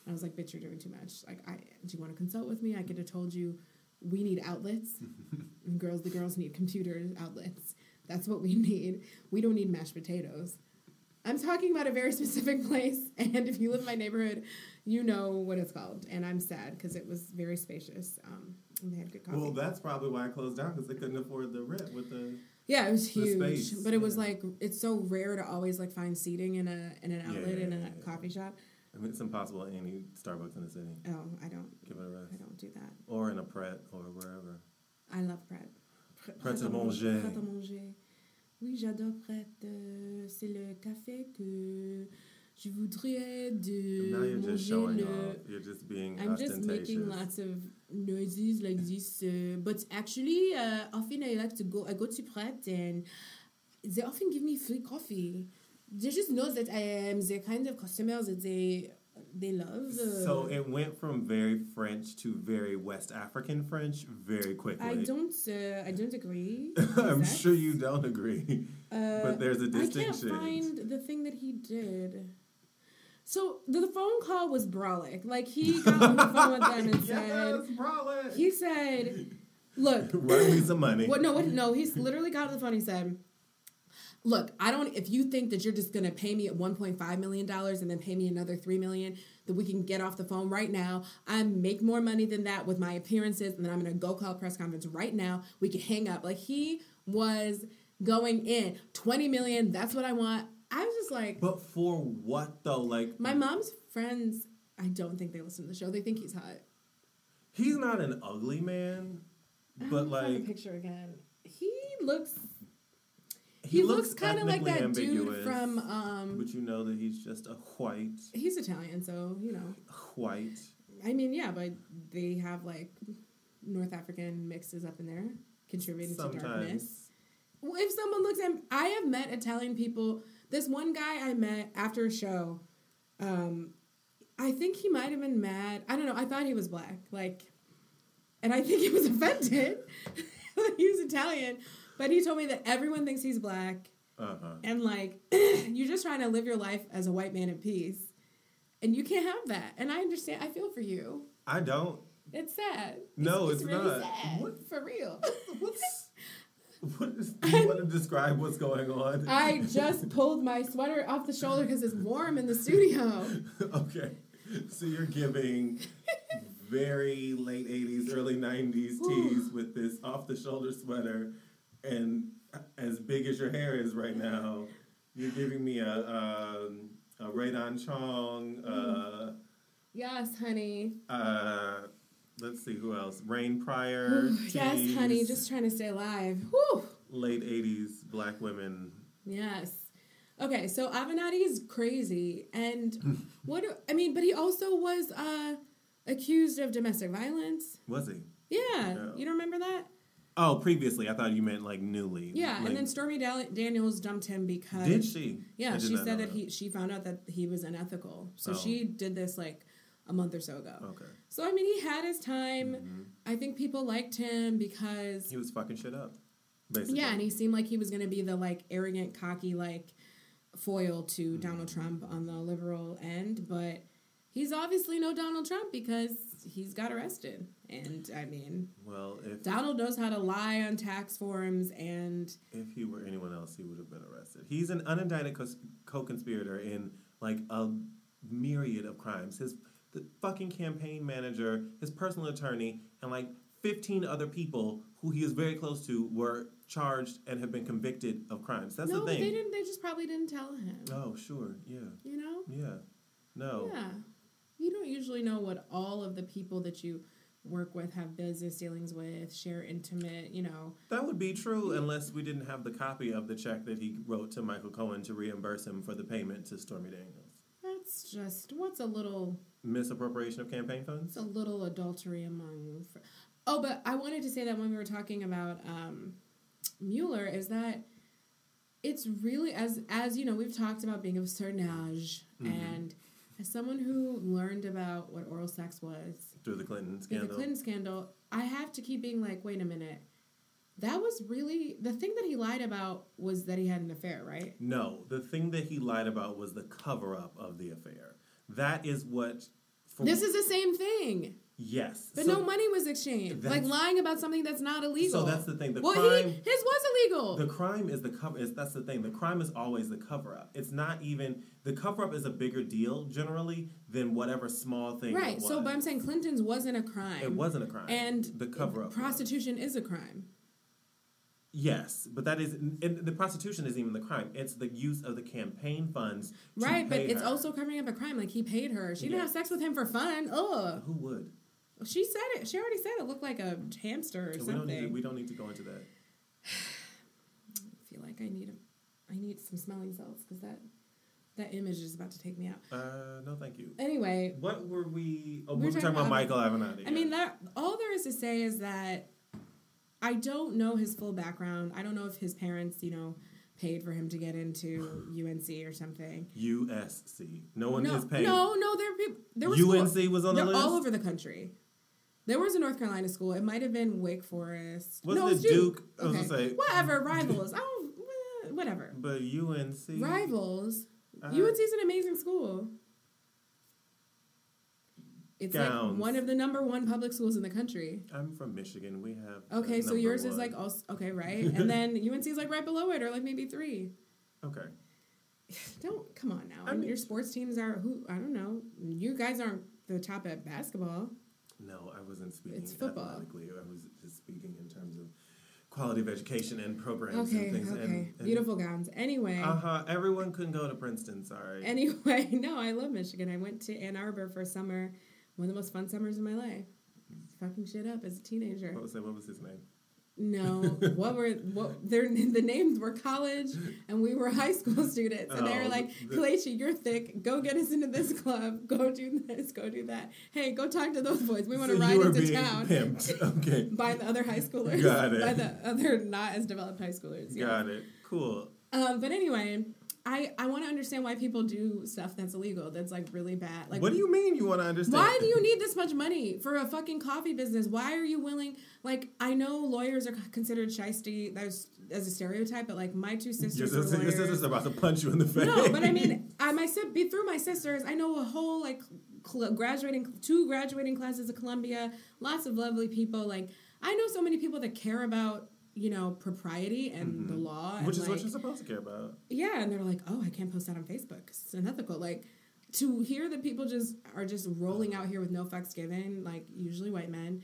And I was like, "Bitch, you're doing too much. Like, I do you want to consult with me? I could have told you we need outlets, and girls, the girls need computer outlets. That's what we need. We don't need mashed potatoes." I'm talking about a very specific place, and if you live in my neighborhood, you know what it's called. And I'm sad because it was very spacious. Um, and they had good coffee. Well, that's probably why I closed down because they couldn't afford the rent with the. Yeah, it was huge, space, but it was yeah. like it's so rare to always like find seating in a in an outlet in a Yeah, yeah. coffee shop. I mean, it's impossible at any Starbucks in the city. Oh, I don't, Give it a rest. I don't do that. Or in a Pret or wherever. I love Pret. Pret à manger. Pret à manger. Oui, j'adore Pret. Euh, C'est le café que je voudrais de now you're just manger showing le. off. You're just being I'm just ostentatious. making lots of noises like this, uh, but actually, uh, often I like to go. I go to Pret and they often give me free coffee. They just know that I am the kind of customer that they they love. So it went from very French to very West African French very quickly. I don't. Uh, I don't agree. I'm sure you don't agree. Uh, but there's a I can't distinction. find the thing that he did. So the phone call was brolic. Like he got on the phone with them and said, yes, he said, "Look, Run me some money. What? No, what? No, he's literally got on the phone. He said, "Look, I don't. If you think that you're just gonna pay me at 1.5 million dollars and then pay me another three million, that we can get off the phone right now. I make more money than that with my appearances, and then I'm gonna go call a press conference right now. We can hang up. Like he was going in 20 million. That's what I want. I was just like, But for what though? Like my mom's friends. I don't think they listen to the show. They think he's hot. he's not an ugly man, but like picture again. He looks. he, He, looks, kind of like that dude from. um But you know that he's just a white, He's Italian, so you know. white. I mean, yeah, but they have like North African mixes up in there, contributing to darkness. Well, if someone looks at, I have met Italian people. This one guy I met after a show, um, I think he might have been mad. I don't know. I thought he was black, like, and I think he was offended. he was Italian, but he told me that everyone thinks he's black, Uh huh. and like, you're just trying to live your life as a white man in peace, and you can't have that. And I understand. I feel for you. I don't. It's sad. No, it's really not. sad. What- For real. What's what is, do you want to describe what's going on? I just pulled my sweater off the shoulder because it's warm in the studio. okay. So you're giving very late 80s, early 90s tees with this off the shoulder sweater and as big as your hair is right now. You're giving me a, um, a Rae Dawn Chong, uh, Yes, honey. uh, let's see who else. Rain Pryor. yes, honey. Just trying to stay alive. Whew. late 80s black women. Yes. Okay, so Avenatti is crazy, and what? do- I mean, but he also was uh, accused of domestic violence. Was he? Yeah, Yeah. you don't remember that? Oh, previously, I thought you meant like newly. Yeah, Like, and then Stormy Dal- Daniels dumped him because did she? Yeah, did she said know that he she found out that he was unethical. So Oh. she did this like a month or so ago. Okay, So I mean, he had his time. Mhm. I think people liked him because he was fucking shit up. Basically, yeah, and he seemed like he was going to be the like arrogant, cocky like foil to Mm-hmm. Donald Trump on the liberal end, but he's obviously no Donald Trump because he's got arrested. And I mean, well, if Donald knows how to lie on tax forms and if he were anyone else, he would have been arrested. He's an unindicted cons- co-conspirator in like a myriad of crimes. His the fucking campaign manager, his personal attorney, and like fifteen other people who he is very close to were charged and have been convicted of crimes. That's no, the thing. they didn't. They just probably didn't tell him. Oh, sure, yeah, You know? yeah, no. Yeah. You don't usually know what all of the people that you work with have business dealings with, share intimate, you know. That would be true unless we didn't have the copy of the check that he wrote to Michael Cohen to reimburse him for the payment to Stormy Daniels. That's just what's a little Misappropriation of campaign funds? it's a little adultery among fr- Oh, but I wanted to say that when we were talking about um Mueller is that it's really as as you know, we've talked about being of a certain age Mhm. and as someone who learned about what oral sex was Through the Clinton scandal. the Clinton scandal, I have to keep being like, wait a minute. That was really the thing that he lied about was that he had an affair, right? No, the thing that he lied about was the cover up of the affair. That is what. For, This is the same thing. yes, But So- no money was exchanged. Like lying about something that's not illegal. So that's the thing. The well, crime. he, his was illegal. The crime is the cover. Is that's the thing. The crime is always the cover up. It's not even the cover up is a bigger deal generally than whatever small thing. right. So, but I'm saying Clinton's wasn't a crime. it wasn't a crime. And the cover up. was. prostitution is a crime. Yes, but that is and the prostitution isn't even the crime. It's the use of the campaign funds. Right, but it's her. also covering up a crime. Like he paid her. She didn't have sex with him for fun. Ugh. who would. She said it. She already said it looked like a hamster or we something. don't need to, we don't need to go into that. I feel like I need a, I need some smelling salts because that that image is about to take me out. Uh, no, thank you. Anyway, What were we? Oh, We we were were talking talking about about- Michael Avenatti. I mean that all there is to say is that I don't know his full background. I don't know if his parents, you know, paid for him to get into UNC or something. USC. No one no, is paying. no, no. There, are peop- there were UNC schools- was on the list. all over the country. There was a North Carolina school. It might have been Wake Forest. Wasn't no, it Duke? I was Okay. gonna say- Whatever, rivals. I don't. eh, Whatever. But UNC. Rivals. Uh, UNC is an amazing school. It's like Gowns. one of the number one public schools in the country. I'm from Michigan. We have. Okay, so yours is like also okay, right? And then UNC is like right below it, or like maybe three. Okay. Don't come on now. I mean- Your sports teams are who? I don't know. You guys aren't the top at basketball. No, I wasn't speaking It's football. athletically. I was just speaking in terms of quality of education and programs Okay, and things. okay. And, and, Beautiful gowns. Anyway, Uh huh. Everyone couldn't go to Princeton. Sorry. anyway, no, I love Michigan. I went to Ann Arbor for summer. One of the most fun summers of my life. Fucking shit up as a teenager. what was that? What was his name? No, what were what? Their the names were college, and we were high school students, and they were Oh, like, "Kelechi, you're thick. Go get us into this club. Go do this. Go do that. Hey, go talk to those boys. We want to So ride into town." Pimped. Okay. By the other high schoolers, Got it. by the other not as developed high schoolers. yeah. Got it. Cool. Um, but anyway, I I want to understand why people do stuff that's illegal. That's like really bad. Like, what do you mean you want to understand? why do you need this much money for a fucking coffee business? Why are you willing? Like, I know lawyers are considered shisty. That's as a stereotype, but like my two Your sisters sister, your sister's about to punch you in the face. no, but I mean, I my be through my sisters. I know a whole like cl- graduating two graduating classes of Columbia. Lots of lovely people. Like I know so many people that care about you know propriety and the law, and Mm-hmm. which is like, what you're supposed to care about. yeah, and they're like, oh, I can't post that on Facebook. It's unethical. Like to hear that people just are just rolling out here with no fucks given, like usually white men.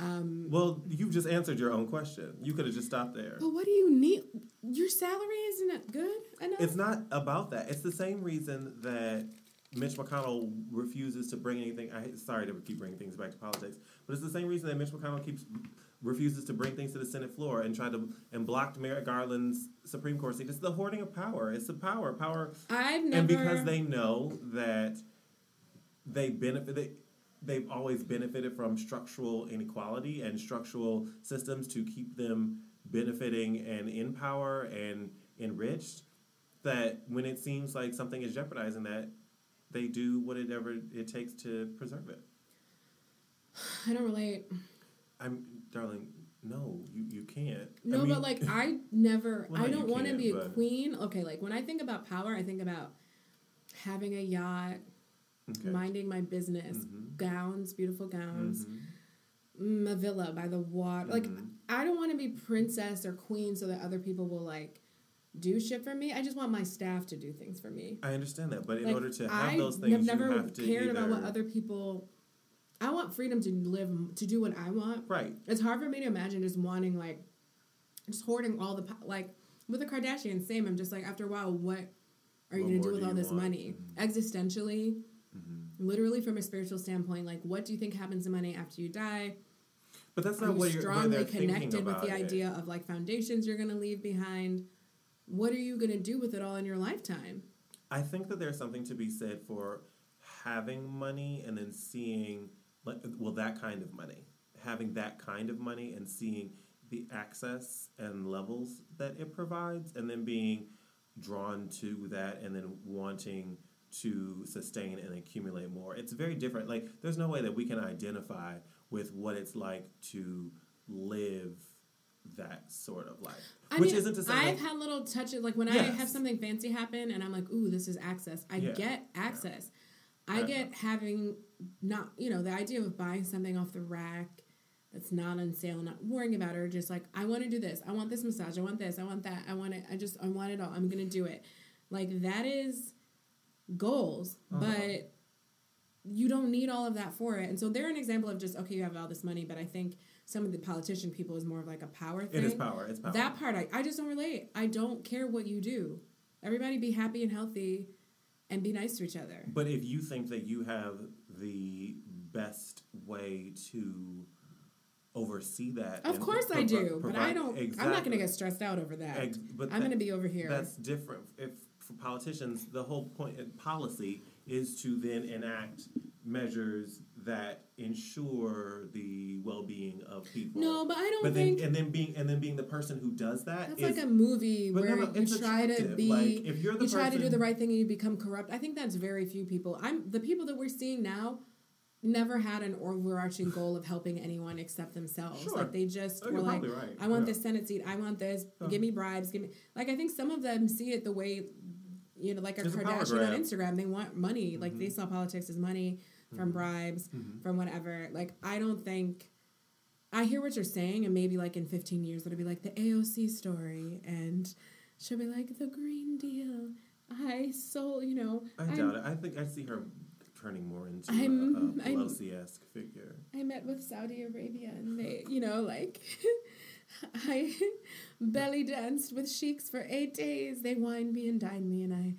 Um, Well, you've just answered your own question. You could have just stopped there. but what do you need? Your salary isn't it good enough? It's not about that. It's the same reason that Mitch McConnell refuses to bring anything. I sorry to keep bringing things back to politics, but it's the same reason that Mitch McConnell keeps refuses to bring things to the Senate floor and tried to and blocked Merrick Garland's Supreme Court seat. It's the hoarding of power. It's the power, power, I've never. and because they know that they benefit. They, they've always benefited from structural inequality and structural systems to keep them benefiting and in power and enriched. That when it seems like something is jeopardizing that, they do whatever it takes to preserve it. I don't relate. I'm, darling. No, you, you can't. I No, mean- but like I never. Well, I don't want to be a but- queen. Okay, like when I think about power, I think about having a yacht, Okay. minding my business, Mhm. gowns, beautiful gowns, Mhm. mm, a villa by the water. Like Mhm. I don't want to be princess or queen so that other people will like do shit for me. I just want my staff to do things for me. I understand that, but in Like, order to have I those things, never you have to cared either, about what other people. I want freedom to live to do what I want. right. It's hard for me to imagine just wanting like just hoarding all the po- like with the Kardashians. Same. I'm just like after a while, what are you What gonna do with do all this want? money? Mhm. Existentially, Mhm. literally from a spiritual standpoint, like what do you think happens to money after you die? But that's Are not you what you're strongly connected with the it. idea of like foundations you're gonna leave behind? What are you gonna do with it all in your lifetime? I think that there's something to be said for having money and then seeing, like, well, that kind of money, having that kind of money and seeing the access and levels that it provides, and then being drawn to that and then wanting to sustain and accumulate more. It's very different. Like, there's no way that we can identify with what it's like to live that sort of life. I Which mean, isn't to say I've like, had little touches like when I have something fancy happen and I'm like, ooh, this is access. I Yeah. get access. I Uh, get having not you know the idea of buying something off the rack that's not on sale, not worrying about it, or just like I want to do this, I want this massage, I want this, I want that, I want it, I just I want it all. I'm gonna do it. Like that is goals, Uh-huh. but you don't need all of that for it. And so they're an example of just okay, you have all this money, but I think some of the politician people is more of like a power thing. it is power. It's power. That part, I, I just don't relate. I don't care what you do. Everybody be happy and healthy and be nice to each other. But if you think that you have the best way to oversee that, Of course I provi- do, but I don't. I'm not going to get stressed out over that. Ex- but I'm going to be over here. That's different. If for politicians, the whole point in policy is to then enact measures that ensure the well-being of people. No, but I don't but think then and then being and then being the person who does that that's is- like a movie but no, where no, you try to be. Like, if you're the you try to do the right thing and you become corrupt. I think that's very few people. I'm the people that we're seeing now. Never had an overarching goal of helping anyone except themselves. Sure. Like they just Oh, were like, right. I want Yeah. this Senate seat. I want this. Huh. Give me bribes. Give me like I think some of them see it the way you know, like a It's a Kardashian on. Instagram. They want money. Like they Mhm. saw politics as money from Mhm. bribes, Mhm. from whatever. Like I don't think. I hear what you're saying, and maybe like in 15 years it'll be like the AOC story, and she'll be like the Green Deal. I so you know. I I'm- doubt it. I think I see her turning more into I'm- a, a I'm- Pelosi-esque figure. I met with Saudi Arabia and they, you know, like I belly danced with sheiks for eight days. They wined me and dined me, and I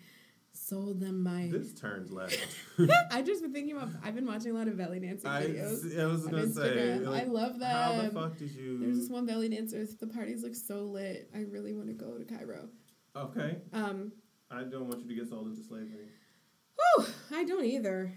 sold them my. This turns left. I've just been thinking about. I've been watching a lot of belly dancing I, videos I was gonna say, like, I love them. how the fuck did you? There's this one belly dancer. The parties look so lit. I really want to go to Cairo. Okay, Um, I don't want you to get sold into slavery. whew, I don't either.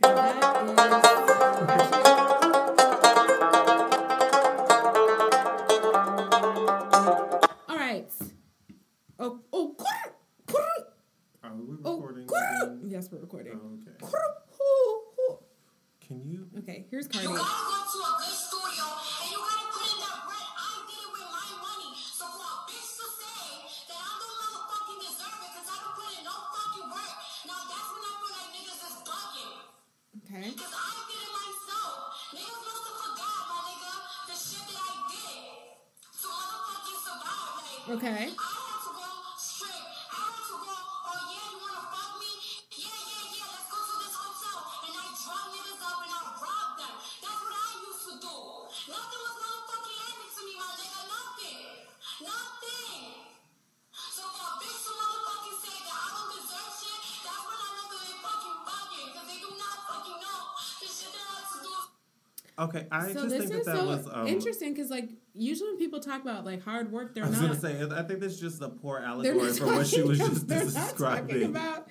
Like niggas is bugging. Okay. Because I did it myself. Niggas must have forgot, my nigga, the shit that I did to motherfucking survive. Like, Okay. Okay, I so just this think that is that so was um, interesting because like usually when people talk about like hard work, they're I was not. gonna say, I think that's just a poor allegory for what she was just they're not talking describing. about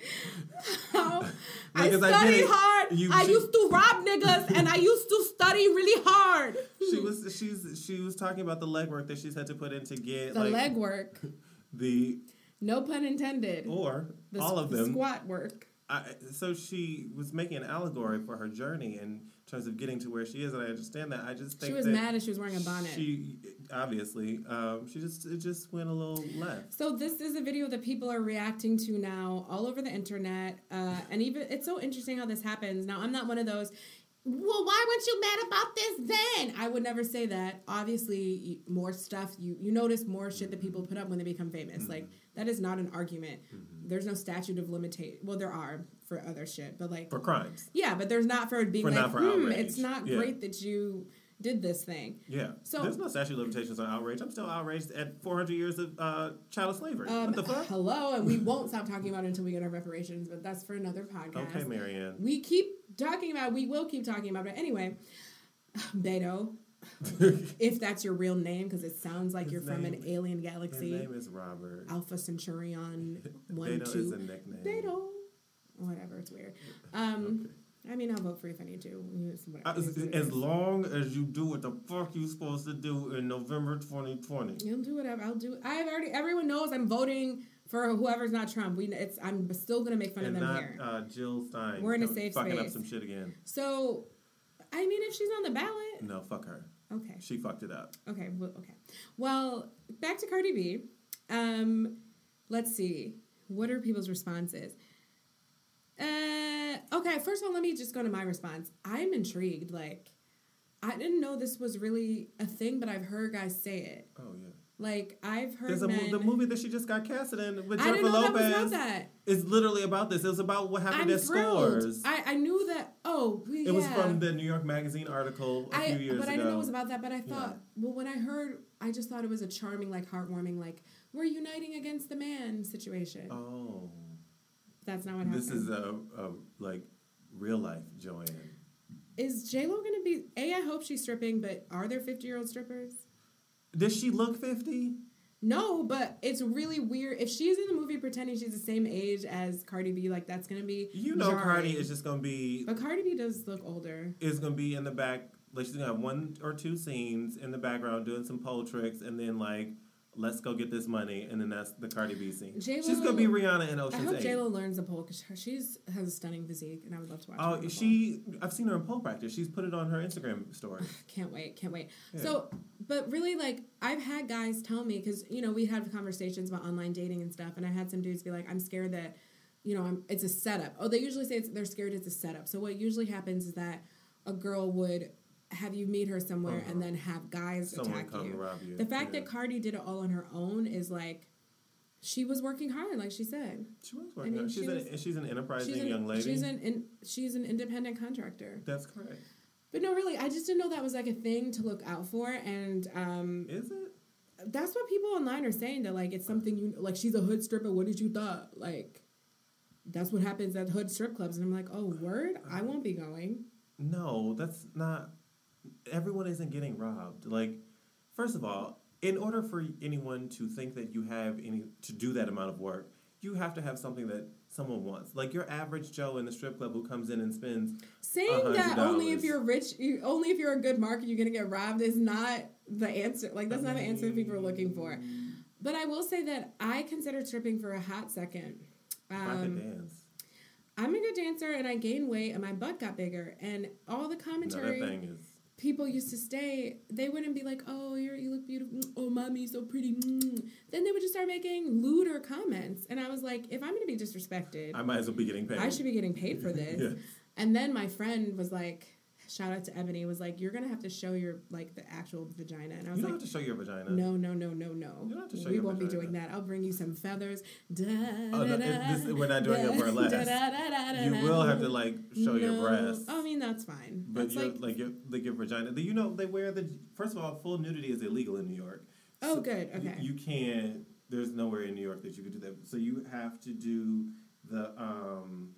how I Like, I studied hard. You- I she- used to rob niggas, and I used to study really hard. She was she's she was talking about the legwork that she's had to put in to get The like leg work, the no pun intended. or The, all of the them. squat work. I, so she was making an allegory for her journey in terms of getting to where she is, and I understand that. I just think She was that mad as she was wearing a bonnet. She obviously um, she just it just went a little left. So this is a video that people are reacting to now all over the internet, uh, and even it's so interesting how this happens. Now I'm not one of those. Well, why weren't you mad about this then? I would never say that. Obviously, more stuff you you notice more shit that people put up when they become famous. Like that is not an argument. There's no statute of limitation. Well, there are for other shit, but like For crimes, yeah, but there's not for being For like not for hmm, outrage. it's not Yeah. great that you did this thing. yeah. So- there's no statute of limitations on outrage. I'm still outraged at 400 years of uh, child slavery. Um, what the fuck? Hello, and we won't stop talking about it until we get our reparations, but that's for another podcast. Okay, Marianne. We keep talking about. We will keep talking about it anyway. Beto, if that's your real name, because it sounds like His you're from an name- alien His galaxy. name is Robert. Alpha Centurion one Beto is a two. nickname. Beto, whatever. It's weird. Um, I mean, I'll vote for you if I need to. Uh. As, as long as you do what the fuck you're supposed to do in November 2020. You'll do whatever. I'll do. I've already. Everyone knows I'm voting for whoever's not Trump. We. It's. I'm still gonna make fun And of them not here. uh, Jill Stein. We're in a safe fucking up some shit again. So, I mean, if she's on the ballot, No, fuck her. Okay, She fucked it up. okay, well, okay. Well, back to Cardi B. Um, let's see. What are people's responses? Uh, okay. First of all, let me just go to my response. I'm intrigued. Like, I didn't know this was really a thing, but I've heard guys say it. Oh yeah. Like, I've heard There's a men. the movie that she just got casted in with Jennifer didn't know that was Lopez. about that. It's literally about this. It was about what happened I'm at thrilled. scores. I, I knew that. Oh, we, it was from the New York Magazine article a I, few years ago. but I didn't know it was about that. But I thought, well, when I heard, I just thought it was a charming, like heartwarming, like we're uniting against the man situation. oh, That's not what happened. this is a, a like real life Joanne. Is J Lo gonna be? A, I hope she's stripping, but are there fifty year old strippers? Does she look fifty? No, but it's really weird. If she's in the movie pretending she's the same age as Cardi B, like that's gonna be You know, jarring. Cardi is just gonna be But Cardi B does look older. is gonna be in the back. Like she's gonna have one or two scenes in the background doing some pole tricks, and then like, let's go get this money, and then that's the Cardi B scene. J-Lo- she's gonna be Rihanna in I Ocean's hope J Lo learns the pole because she's has a stunning physique, and I would love to watch. Oh, she! I've seen her in pole practice. She's put it on her Instagram story. Can't wait, can't wait. Yeah. So, but really, like, I've had guys tell me because you know we had conversations about online dating and stuff, and I had some dudes be like, "I'm scared that, you know, I'm, it's a setup." Oh, they usually say it's, they're scared it's a setup. So what usually happens is that a girl would have you meet her somewhere Uh-huh. and then have guys Someone attack come you. rob you. The fact yeah. that Cardi did it all on her own is like, she was working hard, like she said. she was working. mean, on- she's she was- she's an enterprising She's an, young lady. She's an in, she's an independent contractor. That's correct. But no, really, I just didn't know that was like a thing to look out for, and um, Is it? that's what people online are saying that like it's something you like. She's a hood stripper. What did you thought? Like, that's what happens at hood strip clubs, and I'm like, oh, word, I won't be going. No, that's not. Everyone isn't getting robbed. Like, first of all, in order for anyone to think that you have any to do that amount of work, you have to have something that someone wants. Like your average Joe in the strip club who comes in and spends. Saying that only if you're rich, you, only if you're a good market, you're gonna get robbed is not the answer. Like that's not the answer that people are looking for. But I will say that I considered stripping for a hot second. If I could Um, dance. I'm a good dancer, and I gained weight, and my butt got bigger, and all the No, that commentary. thing is. People used to stay, they wouldn't be like, "Oh, you're you look beautiful. Oh, mommy, so pretty." Mm. Then they would just start making lewder comments, and I was like, "If I'm gonna be disrespected, I might as well be getting paid. I should be getting paid for this." Yes. And then my friend was like, "Shout out to Ebony," was like, "You're gonna have to show your like the actual vagina," and I was You don't like. have to show your vagina. No, no, no, no, no. You don't have to show we your won't be doing that. I'll bring you some feathers. Da, Oh, no, da, this- we're not doing a da, burlesque. da, da, da, da, da, You will have to like show your No. breasts. I mean, that's fine. But That's your like, like, your like your vagina. Do you know they wear the first of all, full nudity is illegal in New York. Oh, So good, okay. You, can't. There's nowhere in New York that you could do that. So you have to do the um,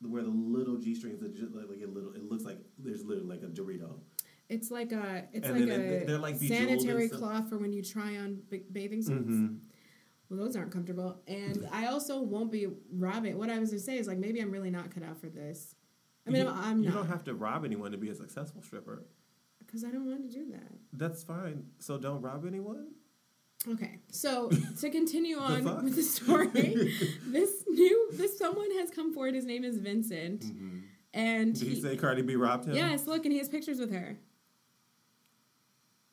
where the little g strings like, like a little. It looks like there's literally like a Dorito. It's like a it's And like then a they're, like, sanitary cloth for when you try on ba- bathing suits. Mhm. Well, those aren't comfortable, and I also won't be robbing. What I was gonna say is like maybe I'm really not cut out for this. I mean, you, I'm, I'm you don't have to rob anyone to be a successful stripper. because I don't want to do that. That's fine. So don't rob anyone. Okay, so to continue on with the story, this new this someone has come forward. His name is Vincent, and Did he he- say Cardi B robbed him? yes, look, and he has pictures with her,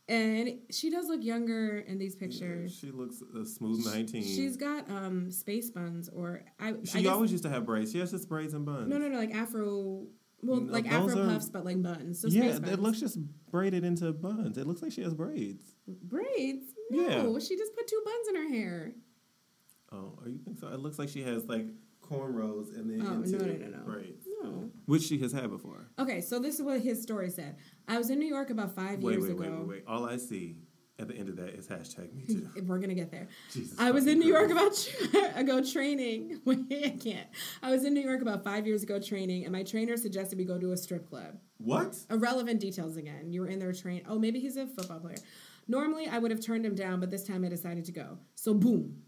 and she does look younger in these Yeah, pictures. She looks a smooth nineteen. She's got um space buns, or I. I She guess, always used to have braids. She has just braids and buns. no, no, no, like Afro. Well, like those Afro are- puffs, but like buns. So yeah, buns. it looks just braided into buns. It looks like she has braids. braids. No, Yeah. she just put two buns in her hair. Oh, are you think so? It looks like she has like cornrows and then Oh, into no, no, no, no. braids, No. which she has had before. Okay, so this is what his story said. I was in New York about five Wait, years wait, ago. wait, wait, wait. All I see at the end of that is hashtag me too. We're gonna get there. Jesus I was in New York about ago training. Wait, I can't. I was in New York about five years ago training, and my trainer suggested we go to a strip club. What? Irrelevant details again. You were in there train. Oh, maybe he's a football player. Normally, I would have turned him down, but this time I decided to go. So boom,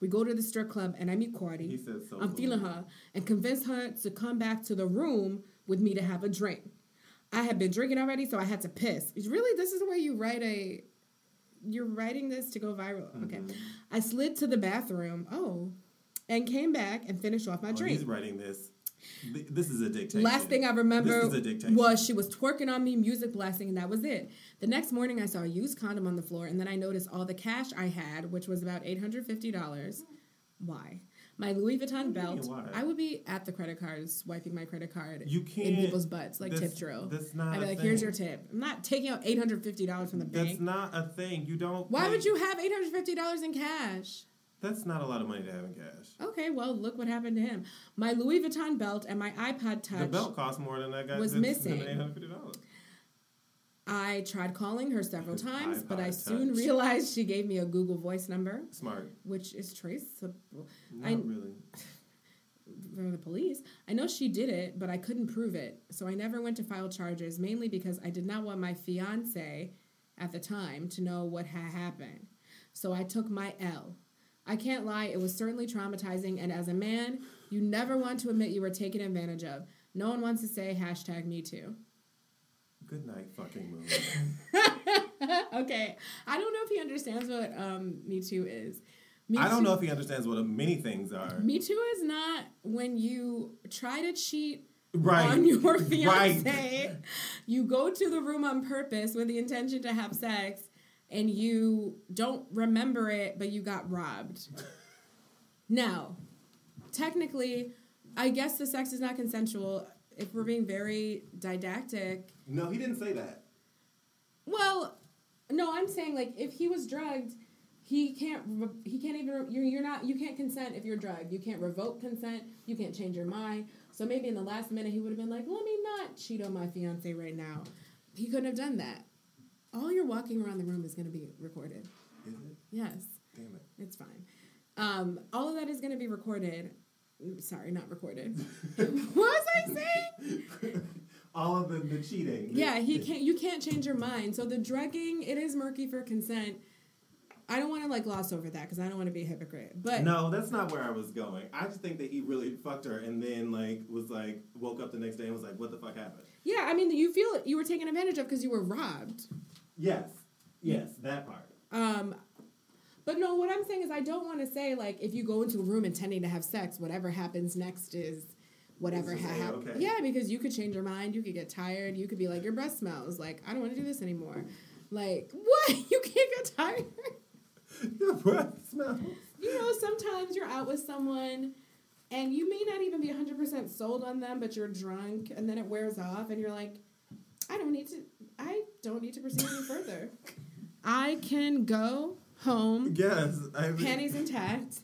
we go to the strip club, and I meet Cardi. So. I'm feeling her and convince her to come back to the room with me to have a drink. I had been drinking already, so I had to piss. Really, this is the way you write a. You're writing this to go viral. Okay. Mm-hmm. I slid to the bathroom. Oh. And came back and finished off my Oh, drink. he's writing this. This is a dictation. Last thing I remember This is a dictation. was she was twerking on me, music blasting, and that was it. The next morning, I saw a used condom on the floor, and then I noticed all the cash I had, which was about eight hundred fifty dollars. Why? My Louis Vuitton do you mean, belt. I would be at the credit card, swiping my credit card You in can't- people's butts, like tip drill. that's not I'd be like, "Here's your tip." I'm not taking out eight hundred fifty dollars from the That's bank. That's not a thing. You don't. Why pay- would you have eight hundred fifty dollars in cash? That's not a lot of money to have in cash. Okay, well, look what happened to him. My Louis Vuitton belt and my iPod Touch. The belt cost more than that guy. was missing. Than eight hundred fifty dollars. I tried calling her several times, but I iPod soon realized she gave me a Google Voice number, Smart. which is traceable Not I- really. from the police. I know she did it, but I couldn't prove it, so I never went to file charges, mainly because I did not want my fiance at the time to know what had happened. So I took my L. I can't lie, it was certainly traumatizing, and as a man, you never want to admit you were taken advantage of. No one wants to say hashtag me too. Good night, fucking moon. okay, I don't know if he understands what um, Me Too is. Me I don't Too- know if he understands what many things are. Me Too is not when you try to cheat Right. on your Right. fiance. You go to the room on purpose with the intention to have sex, and you don't remember it, but you got robbed. Now, technically, I guess the sex is not consensual. If we're being very didactic, No, he didn't say that. Well, no, I'm saying like if he was drugged, he can't. re- He can't even. You're, you're not. You can't consent if you're drugged. You can't revoke consent. You can't change your mind. So maybe in the last minute he would have been like, "Let me not cheat on my fiance right now." He couldn't have done that. All your walking around the room is going to be recorded. Is it? Yes, Damn it. it's fine. Um, all of that is going to be recorded. Mm, Sorry, not recorded. what was I saying? All of the, the cheating. Yeah, he can't. You can't change your mind. So the drugging, it is murky for consent. I don't want to like gloss over that because I don't want to be a hypocrite. But No, that's not where I was going. I just think that he really fucked her and then like was like woke up the next day and was like, "What the fuck happened?" yeah, I mean, you feel. You were taken advantage of because you were robbed. Yes, yes, that part. Um, but no, what I'm saying is I don't want to say like if you go into a room intending to have sex, whatever happens next is whatever It's ha- just A-okay. Yeah, because you could change your mind. You could get tired. You could be like your breath smells. Like I don't want to do this anymore. Like what? You can't get tired. Your breath smells. You know, sometimes you're out with someone and you may not even be 100% sold on them, but you're drunk and then it wears off and you're like, I don't need to I don't need to proceed any further. I can go home, Yes, I mean, panties intact,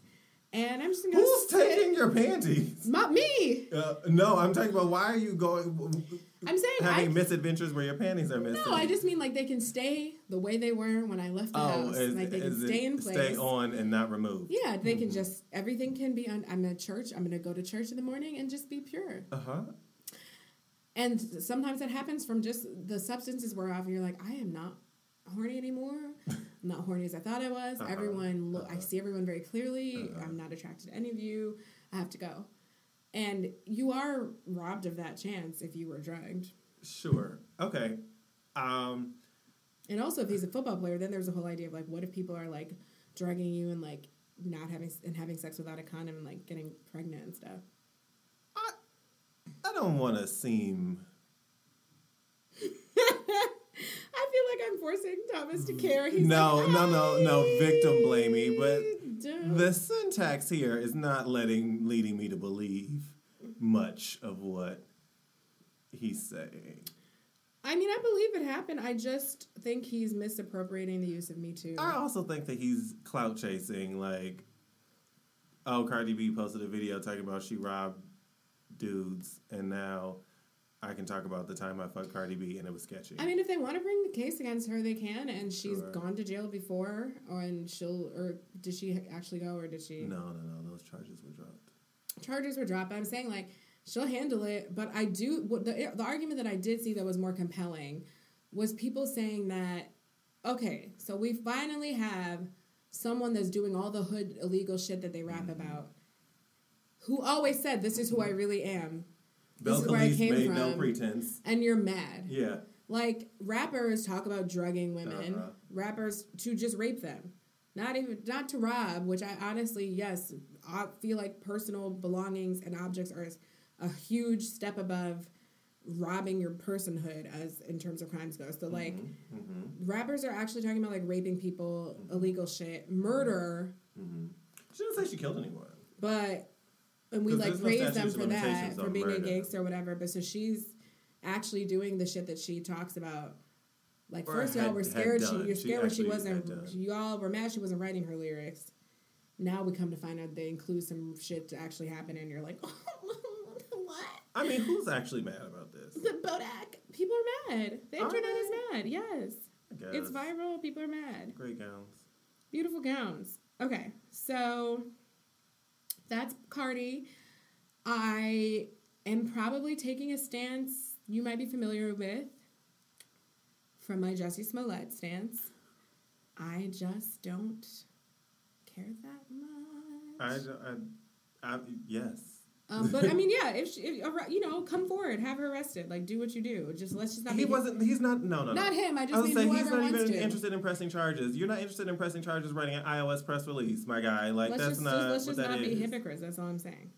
and I'm just gonna Who's sit- taking your panties? Not me. Uh, no, I'm talking about why are you going I'm saying having I misadventures where your panties are missing? no, I just mean like they can stay the way they were when I left the oh, house. is, like they can stay in place. stay on and not removed. Yeah, they can just everything can be on. I'm at church. I'm gonna go to church in the morning and just be pure. Uh huh. And sometimes that happens from just the substances wear off, and you're like, I am not horny anymore. I'm not horny as I thought I was. Uh-huh. Everyone, lo- I Uh-huh. see everyone very clearly. Uh-huh. I'm not attracted to any of you. I have to go. And you are robbed of that chance if you were drugged. Sure. Okay. Um, And also, if he's a football player, then there's a whole idea of like, what if people are like drugging you and like not having and having sex without a condom and like getting pregnant and stuff. I, I don't want to seem. I feel like I'm forcing Thomas to care. He's No, like, no, no, no, victim blamey, but Duh. The syntax here is not letting leading me to believe much of what he's saying. I mean, I believe it happened. I just think he's misappropriating the use of Me Too. I also think that he's clout chasing. Like, oh, Cardi B posted a video talking about she robbed dudes, and now I can talk about the time I fucked Cardi B and it was sketchy. I mean, if they want to bring the case against her, they can. And she's Sure. gone to jail before, or and she'll, or did she actually go, or did she? no, no, no, those charges were dropped. charges were dropped. I'm saying like she'll handle it, but I do what the the argument that I did see that was more compelling was people saying that okay, so we finally have someone that's doing all the hood illegal shit that they rap Mm-hmm. about, who always said this is who I really am, Bill This is where I came made no from. pretense. and you're mad. Yeah. Like rappers talk about drugging women, Uh-huh. rappers to just rape them. Not even not to rob, which I honestly yes, I feel like personal belongings and objects are a huge step above robbing your personhood as in terms of crimes go. So like Mm-hmm. rappers are actually talking about like raping people, illegal shit, murder, She didn't say she killed anyone. but and we like there's no praise them for that for being a gangster or whatever. But so she's actually doing the shit that she talks about. Like Or first had- y'all were scared. She, you're She scared when she wasn't. Y'all were mad she wasn't writing her lyrics. Now we come to find out they include some shit to actually happen, and you're like, what? I mean, who's actually mad about this? The Bodak. People are mad. The internet is mad. Yes, it's viral. People are mad. Great gowns. Beautiful gowns. Okay, so that's Cardi. I am probably taking a stance you might be familiar with from my Jussie Smollett stance. I just don't care that I, much. I, I, yes. Um, but I mean, yeah, if, she, if you know, come forward, have her arrested. Like, do what you do. Just let's just not. He wasn't. He's not. No, no, no. Not him. I just I was mean saying he's not even to. interested in pressing charges. You're not interested in pressing charges, writing an iOS press release, my guy. Like let's that's just, not let's just not be hypocrites. That's all I'm saying.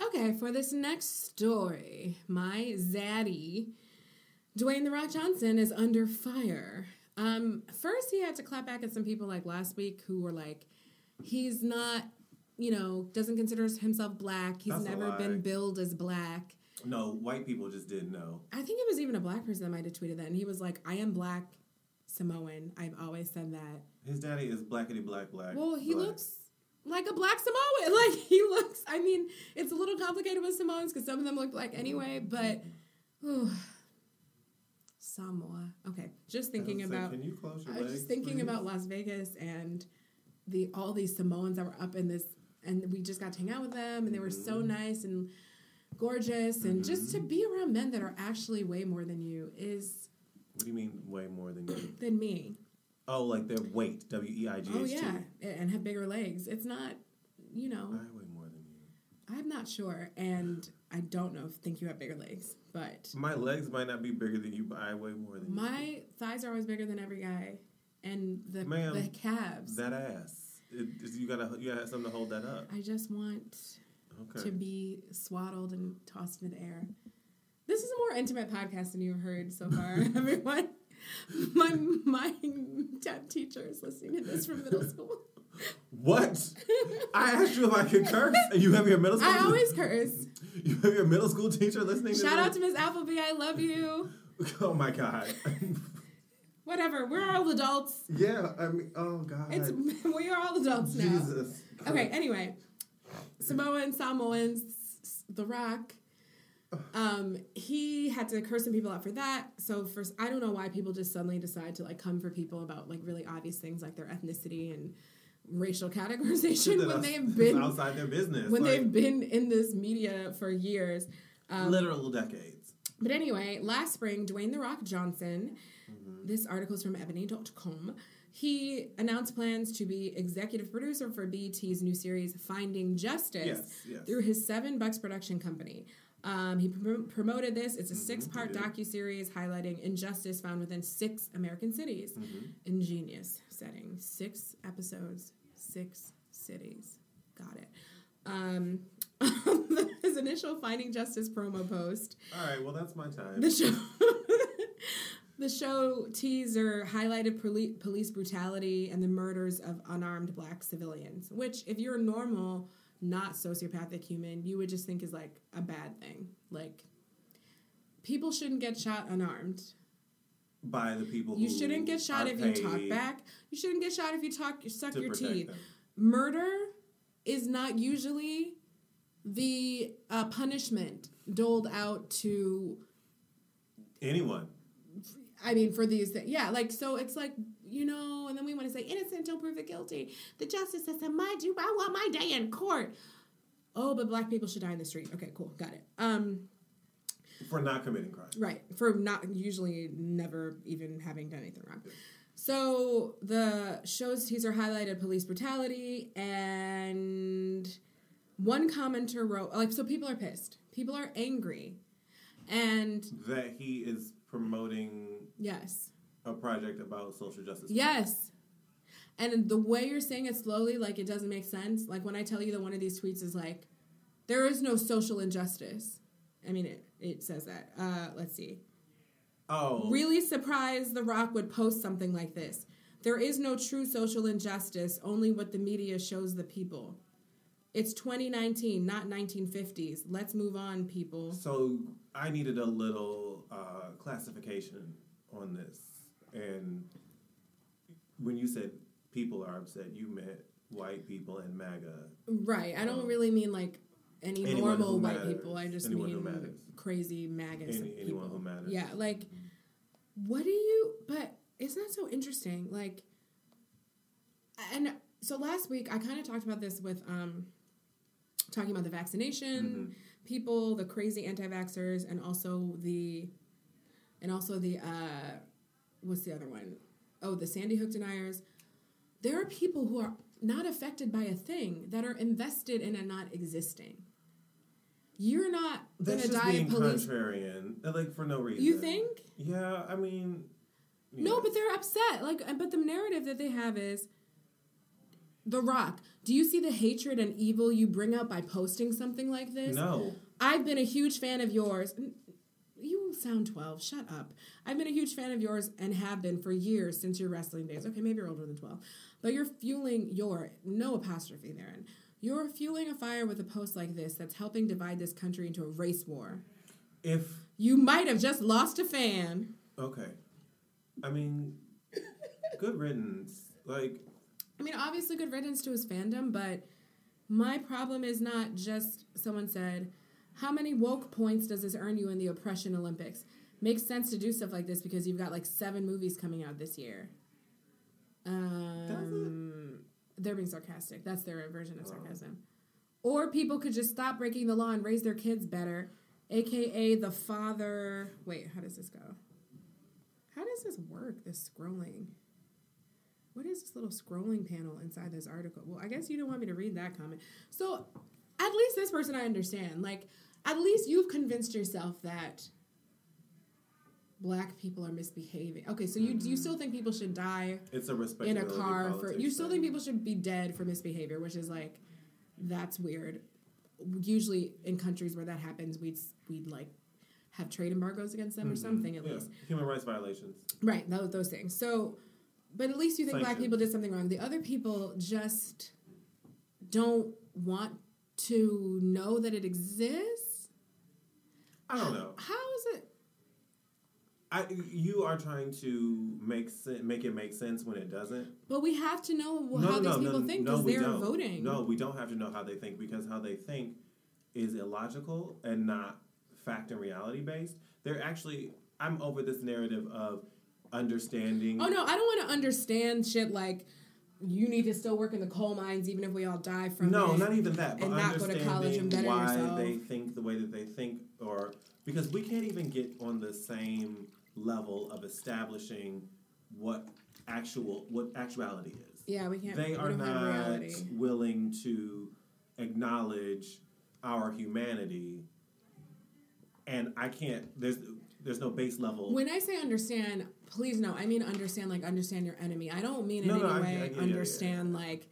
Okay, for this next story, my zaddy, Dwayne the Rock Johnson, is under fire. Um, first, he had to clap back at some people like last week who were like, he's not, you know, doesn't consider himself black. He's That's never been billed as black. No, white people just didn't know. I think it was even a black person that might have tweeted that, and he was like, "I am black Samoan. I've always said that." His daddy is blackity black black. Well, he black. looks like a black Samoan. Like he looks. I mean, it's a little complicated with Samoans because some of them look black anyway. But whew, Samoa. Okay, just thinking I was like, about. Can you close your I was legs? just thinking please? about Las Vegas and the all these Samoans that were up in this, and we just got to hang out with them, and they were so Mm-hmm. nice and gorgeous, and just to be around men that are actually way more than you is What do you mean way more than you? than me. Oh, like their weight. W e i g h t. Oh yeah, and have bigger legs. It's not, you know. I weigh more than you. I'm not sure, and I don't know if think you have bigger legs, but My legs might not be bigger than you, but I weigh more than you. my thighs are always bigger than every guy, and the Ma'am, the calves. That ass. It, you gotta you gotta have something to hold that up. I just want Okay. to be swaddled and tossed into the air. This is a more intimate podcast than you've heard so far, everyone. My my temp teacher is listening to this from middle school. What? I asked you if I could curse, and you have your middle school. I always curse. You have your middle school teacher listening. to Shout out to Miss Appleby. I love you. Oh my god. Whatever. We're all adults. yeah, I mean, oh god. It's we are all adults now. Jesus. Okay, anyway. Samoan, Samoans, The Rock. Um, he had to curse some people out for that. So first I don't know why people just suddenly decide to like come for people about like really obvious things like their ethnicity and racial categorization when they've been outside their business. when like, they've been in this media for years. Um, literal decades. But anyway, last spring, Dwayne The Rock Johnson, Mm-hmm. this article is from ebony.com, he announced plans to be executive producer for BET's new series, Finding Justice, Yes, yes. through his Seven Bucks production company. Um, he pr- promoted this. It's a six-part Mm-hmm, he docu-series highlighting injustice found within six American cities. Mm-hmm. Ingenious setting. Six episodes, six cities. Got it. Um, his initial Finding Justice promo post All right, well that's my time. the show the show teaser highlighted poli- police brutality and the murders of unarmed black civilians which if you're a normal not sociopathic human you would just think is like a bad thing like people shouldn't get shot unarmed By the people you shouldn't get shot if you talk back you shouldn't get shot if you talk you suck your teeth them. murder is not usually the uh, punishment doled out to Anyone. I mean, for these, th- yeah, like so, it's like you know, and then we want to say innocent don't guilty. The justice system, my do, I want my day in court. Oh, but black people should die in the street. Okay, cool, got it. Um, For not committing crime. right for not usually never even having done anything wrong. So the show's teaser highlighted police brutality, and one commenter wrote like, so people are pissed, people are angry, and That he is promoting yes. a project about social justice. Yes. And the way you're saying it slowly, like it doesn't make sense. Like when I tell you that one of these tweets is like, there is no social injustice. I mean, it, it says that. Uh, let's see. Oh. Really surprised The Rock would post something like this. There is no true social injustice, only what the media shows the people. It's 2019, not 1950s. Let's move on, people. So I needed a little uh, classification on this, and when you said people are upset, you meant white people and MAGA. Right. I don't really mean like any Anyone normal white matters. people. I just Anyone mean crazy MAGA Any- people. anyone who matters. Yeah, like what do you but isn't that so interesting? Like and so last week I kind of talked about this with um talking about the vaccination Mm-hmm. people, the crazy anti-vaxxers and also the and also the uh what's the other one? Oh, the Sandy Hook deniers. There are people who are not affected by a thing that are invested in a not existing. You're not That's gonna just die being police. contrarian, uh, like for no reason. You think? Yeah, I mean. No, but they're upset. Like, but the narrative that they have is The Rock. Do you see the hatred and evil you bring out by posting something like this? no. I've been a huge fan of yours. You sound 12. Shut up. I've been a huge fan of yours and have been for years since your wrestling days. Okay, maybe you're older than 12. But you're fueling your, no apostrophe therein. You're fueling a fire with a post like this that's helping divide this country into a race war. If You might have just lost a fan. okay, I mean, good riddance. Like I mean, obviously, good riddance to his fandom, but my problem is not just someone said, How many woke points does this earn you in the oppression Olympics? Makes sense to do stuff like this because you've got like seven movies coming out this year. Um, they're being sarcastic. That's their version of sarcasm. Or people could just stop breaking the law and raise their kids better, aka the father. Wait, how does this go? How does this work? This scrolling. What is this little scrolling panel inside this article? Well, I guess you don't want me to read that comment. So, at least this person I understand. Like, at least you've convinced yourself that black people are misbehaving. Okay, so you you still think people should die it's a in a car for you still think people should be dead for misbehavior, which is like that's weird. Usually in countries where that happens, we'd we'd like have trade embargoes against them or mm-hmm. something at yeah. least. human rights violations. Right, those, those things. So, but at least you think black people did something wrong. The other people just don't want to know that it exists. I don't know. How is it? I you are trying to make sen- make it make sense when it doesn't. But we have to know no, how no, these no, people think because they're don't. voting. No, we don't have to know how they think because how they think is illogical and not fact and reality based. They're actually I'm over this narrative of understanding. Oh no, I don't want to understand shit like you need to still work in the coal mines even if we all die from no, it. not even that. But and not go to college and better why yourself. they think the way that they think, or because we can't even get on the same level of establishing what actual what actuality is. Yeah, we can't. they we are not willing to acknowledge our humanity, and I can't. There's there's no base level. When I say understand, please no, I mean understand like understand your enemy. I don't mean in No, any no, I- I- way yeah, yeah, yeah. understand like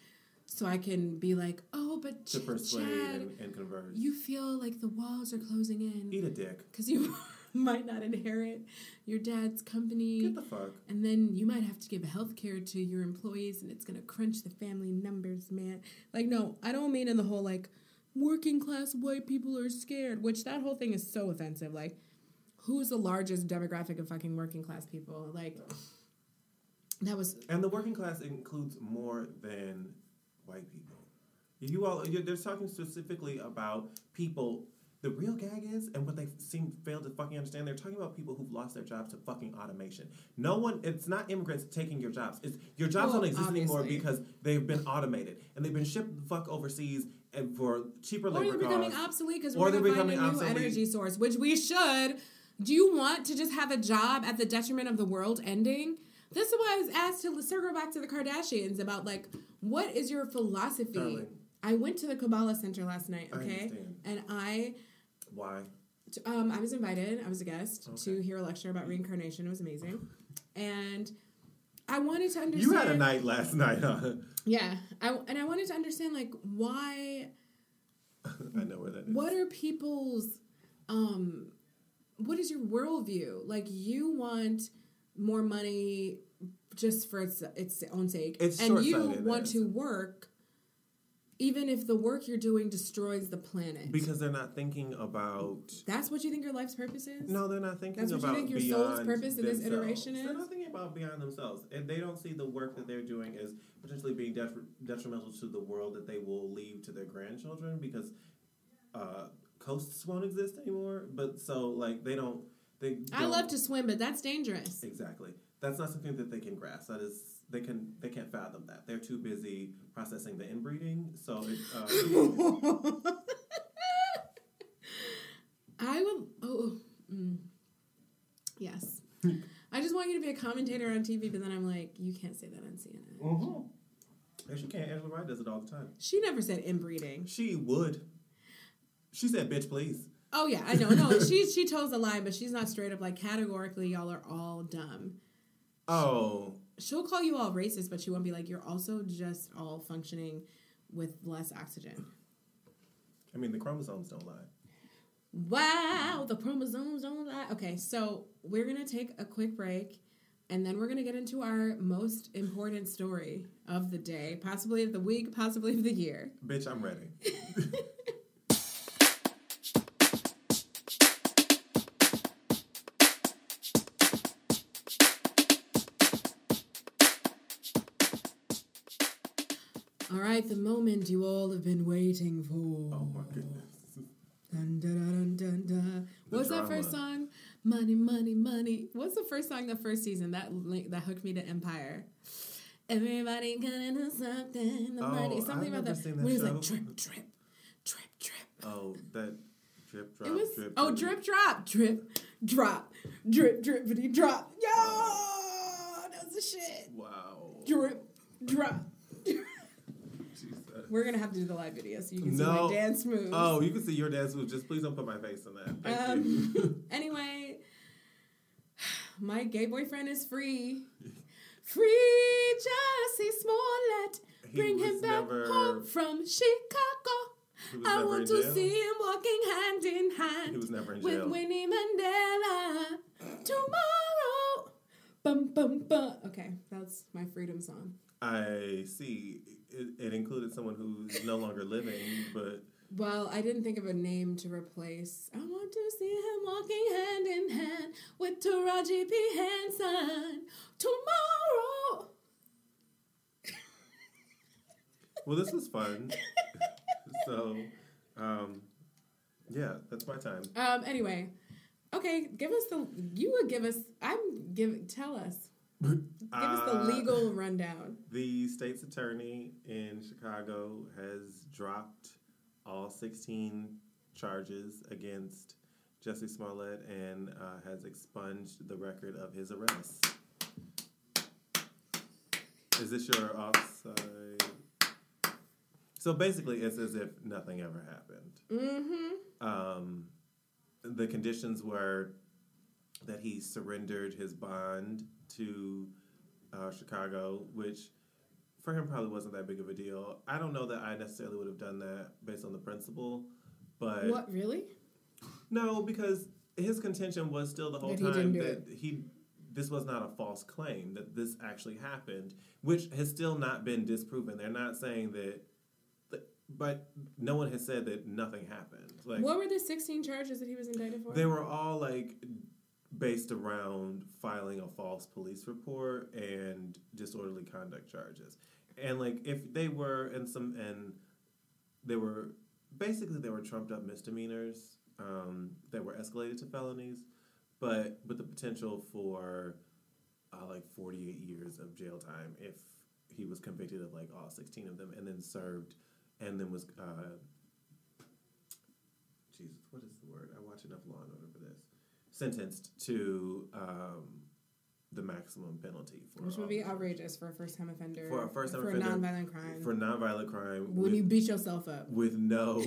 so I can be like, oh, but to Ch- persuade Chad, and, and you feel like the walls are closing in Eat a dick. because you might not inherit your dad's company. Get the fuck. And then you might have to give health care to your employees and it's going to crunch the family numbers, man. Like, no, I don't mean in the whole, like, working class white people are scared, which that whole thing is so offensive. Like, who's the largest demographic of fucking working class people? Like, that was. And the working class includes more than white people. You all, they're talking specifically about people. The real gag is, and what they seem fail to fucking understand, they're talking about people who've lost their jobs to fucking automation. No one, it's not immigrants taking your jobs. It's your jobs Well, don't exist anymore because they've been automated and they've been shipped the fuck overseas and for cheaper Or labor they're becoming obsolete because Or we're they're going to find a becoming new obsolete. energy source, which we should. Do you want to just have a job at the detriment of the world ending? This is why I was asked to circle back to the Kardashians about like, what is your philosophy? Darling. I went to the Kabbalah Center last night, okay, understand. and I, Why? um, I was invited. I was a guest to hear a lecture about reincarnation. It was amazing, and I wanted to understand. You had a night last night, huh? yeah. I and I wanted to understand like why I know where that is. what are people's um what is your worldview? Like you want more money just for its its own sake. It's and you want to work even if the work you're doing destroys the planet. Because they're not thinking about that's what you think your life's purpose is? No, they're not thinking That's what you about think your beyond soul's purpose in this themselves. iteration They're not thinking about beyond themselves, and they don't see the work that they're doing as potentially being detri- detrimental to the world that they will leave to their grandchildren because uh, coasts won't exist anymore. But so like they don't. They. i don't- love to swim but that's dangerous Exactly. That's not something that they can grasp. That is. They can they can't fathom that. They're too busy processing the inbreeding. So it, uh, i would oh mm, yes i just want you to be a commentator on tv but then i'm like you can't say that on cnn mhm. And she can't. Angela Rye does it all the time. she never said inbreeding She would. She said, "Bitch, please." Oh yeah, I know. No, she she toes the line, but she's not straight up like categorically y'all are all dumb. Oh, She'll call you all racist, but she won't be like you're also just all functioning with less oxygen. I mean, the chromosomes don't lie. Wow, the chromosomes don't lie. Okay, so we're gonna take a quick break, and then we're gonna get into our most important story of the day, possibly of the week, possibly of the year. Bitch, I'm ready. right, the moment you all have been waiting for. Oh my goodness. Dun, dun, dun, dun, dun. The What's that first song? Money, money, money. What's the first song the first season that li- that hooked me to Empire? Everybody got into something. The Oh, money. Something I've about that. that when he's like drip, drip, drip, drip. Oh, that drip drop. It was drip, oh drip drop drip drop drip drippity drop. Yo, that's the shit. Wow. Drip drop. We're gonna have to do the live video so you can see No. my dance moves. Oh, you can see your dance move. Just please don't put my face in that. Thank Um, you. anyway, my gay boyfriend is free. Free Jussie Smollett. He Bring him back never- home from Chicago. I want to jail. see him walking hand in hand He was never in with. Winnie Mandela tomorrow. Bum bum bum. Okay, that's my freedom song. I see. It, it included someone who's no longer living, but Well, I didn't think of a name to replace. I want to see him walking hand in hand with Taraji P. Henson tomorrow. well, this was fun. so, um, yeah, that's my time. Um. Anyway, okay. Give us the. You would give us. I'm give. Tell us. Give us the Uh, legal rundown. The state's attorney in Chicago has dropped all 16 charges against Jussie Smollett and uh, has expunged the record of his arrest. Is this your offside? So basically, it's as if nothing ever happened. Mm-hmm. Um, the conditions were that he surrendered his bond to uh, Chicago, which for him probably wasn't that big of a deal. I don't know that I necessarily would have done that based on the principle, but What really? no, because his contention was still the whole That time do that he this was not a false claim that this actually happened, which has still not been disproven. They're not saying that, that- but no one has said that nothing happened. Like what were the 16 charges that he was indicted for? they were all like based around filing a false police report and disorderly conduct charges. And like if they were in some and they were basically they were trumped up misdemeanors um, that were escalated to felonies, but with the potential for uh, like 48 years of jail time if he was convicted of like all 16 of them and then served and then was uh, Jesus, what is the word? I watch enough Law and. Sentenced to um, the maximum penalty for Which would be outrageous for a first time offender. For a first-time offender for offender, a nonviolent crime. for nonviolent crime when with, you beat yourself up. with no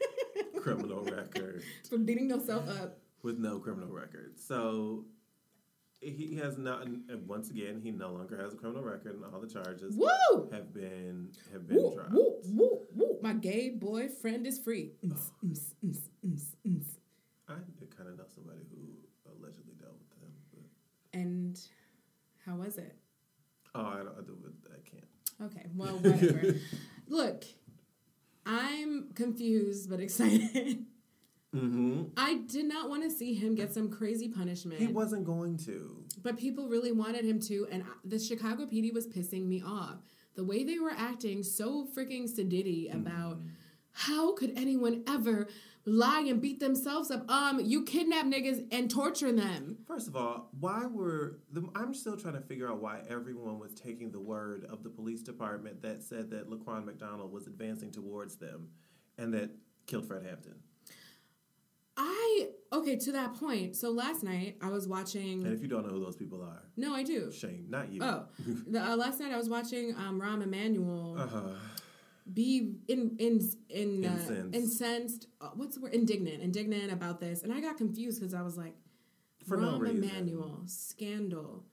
criminal record. For beating yourself up. with no criminal record. So he has not. And once again, he no longer has a criminal record, and all the charges Woo! have been have been Woo, dropped. woo, woo, woo. My gay boyfriend is free. Ns, ns, ns, ns. I kind of know somebody who allegedly dealt with them, but And how was it? oh, I, don't, I, do, I can't. Okay, well, whatever. Look, I'm confused but excited. Mm-hmm. I did not want to see him get some crazy punishment. He wasn't going to. But people really wanted him to, and the Chicago PD was pissing me off. The way they were acting so freaking sedity about how could anyone ever lie and beat themselves up? Um, you kidnap niggas and torture them. First of all, why were the, I'm still trying to figure out why everyone was taking the word of the police department that said that Laquan McDonald was advancing towards them, and that killed Fred Hampton. I okay to that point. So last night I was watching. And if you don't know who those people are, No, I do. shame, not you. Oh, the, uh, last night I was watching um, Rahm Emanuel Uh-huh. Be in in in uh, Incensed. incensed. Uh, what's the word? Indignant, indignant about this, and I got confused because I was like, For no Rahm reason. Emanuel scandal,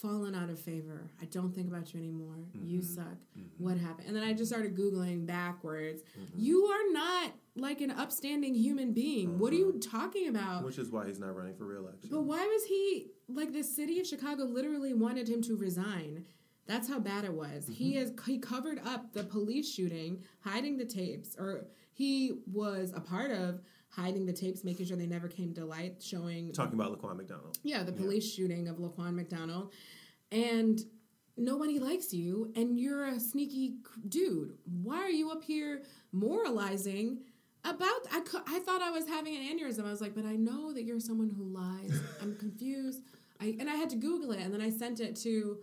fallen out of favor. I don't think about you anymore. You Mm-hmm. suck. What happened? And then I just started googling backwards. Mm-hmm. You are not like an upstanding human being. What are you talking about? Which is why he's not running for reelection. But why was he like the city of Chicago literally wanted him to resign? That's how bad it was. He Mm-hmm. has he covered up the police shooting, hiding the tapes, or he was a part of hiding the tapes, making sure they never came to light, showing Talking about Laquan McDonald. yeah the police shooting of Laquan McDonald, and nobody likes you, and you're a sneaky dude. Why are you up here moralizing? About I, cou- I thought I was having an aneurysm. I was like, but I know that you're someone who lies. I'm confused. I and I had to Google it, and then I sent it to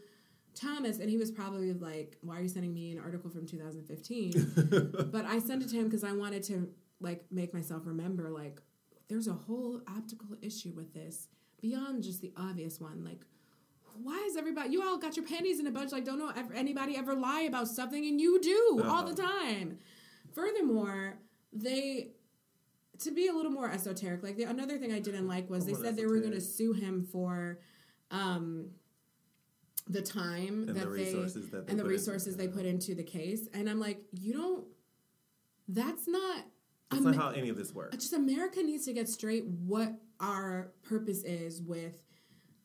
Thomas, and he was probably like, "Why are you sending me an article from 2015?" but I sent it to him because I wanted to like make myself remember like there's a whole optical issue with this beyond just the obvious one. Like, why is everybody? You all got your panties in a bunch. Like, don't know ever, anybody ever lie about something, and you do all the time. Furthermore, they to be a little more esoteric. Like the, another thing I didn't like was they said they were going to sue him for um, the time And that the resources they that they and the resources they put into the case. And I'm like, you don't. That's not. That's Ama- not how any of this works. just America needs to get straight what our purpose is with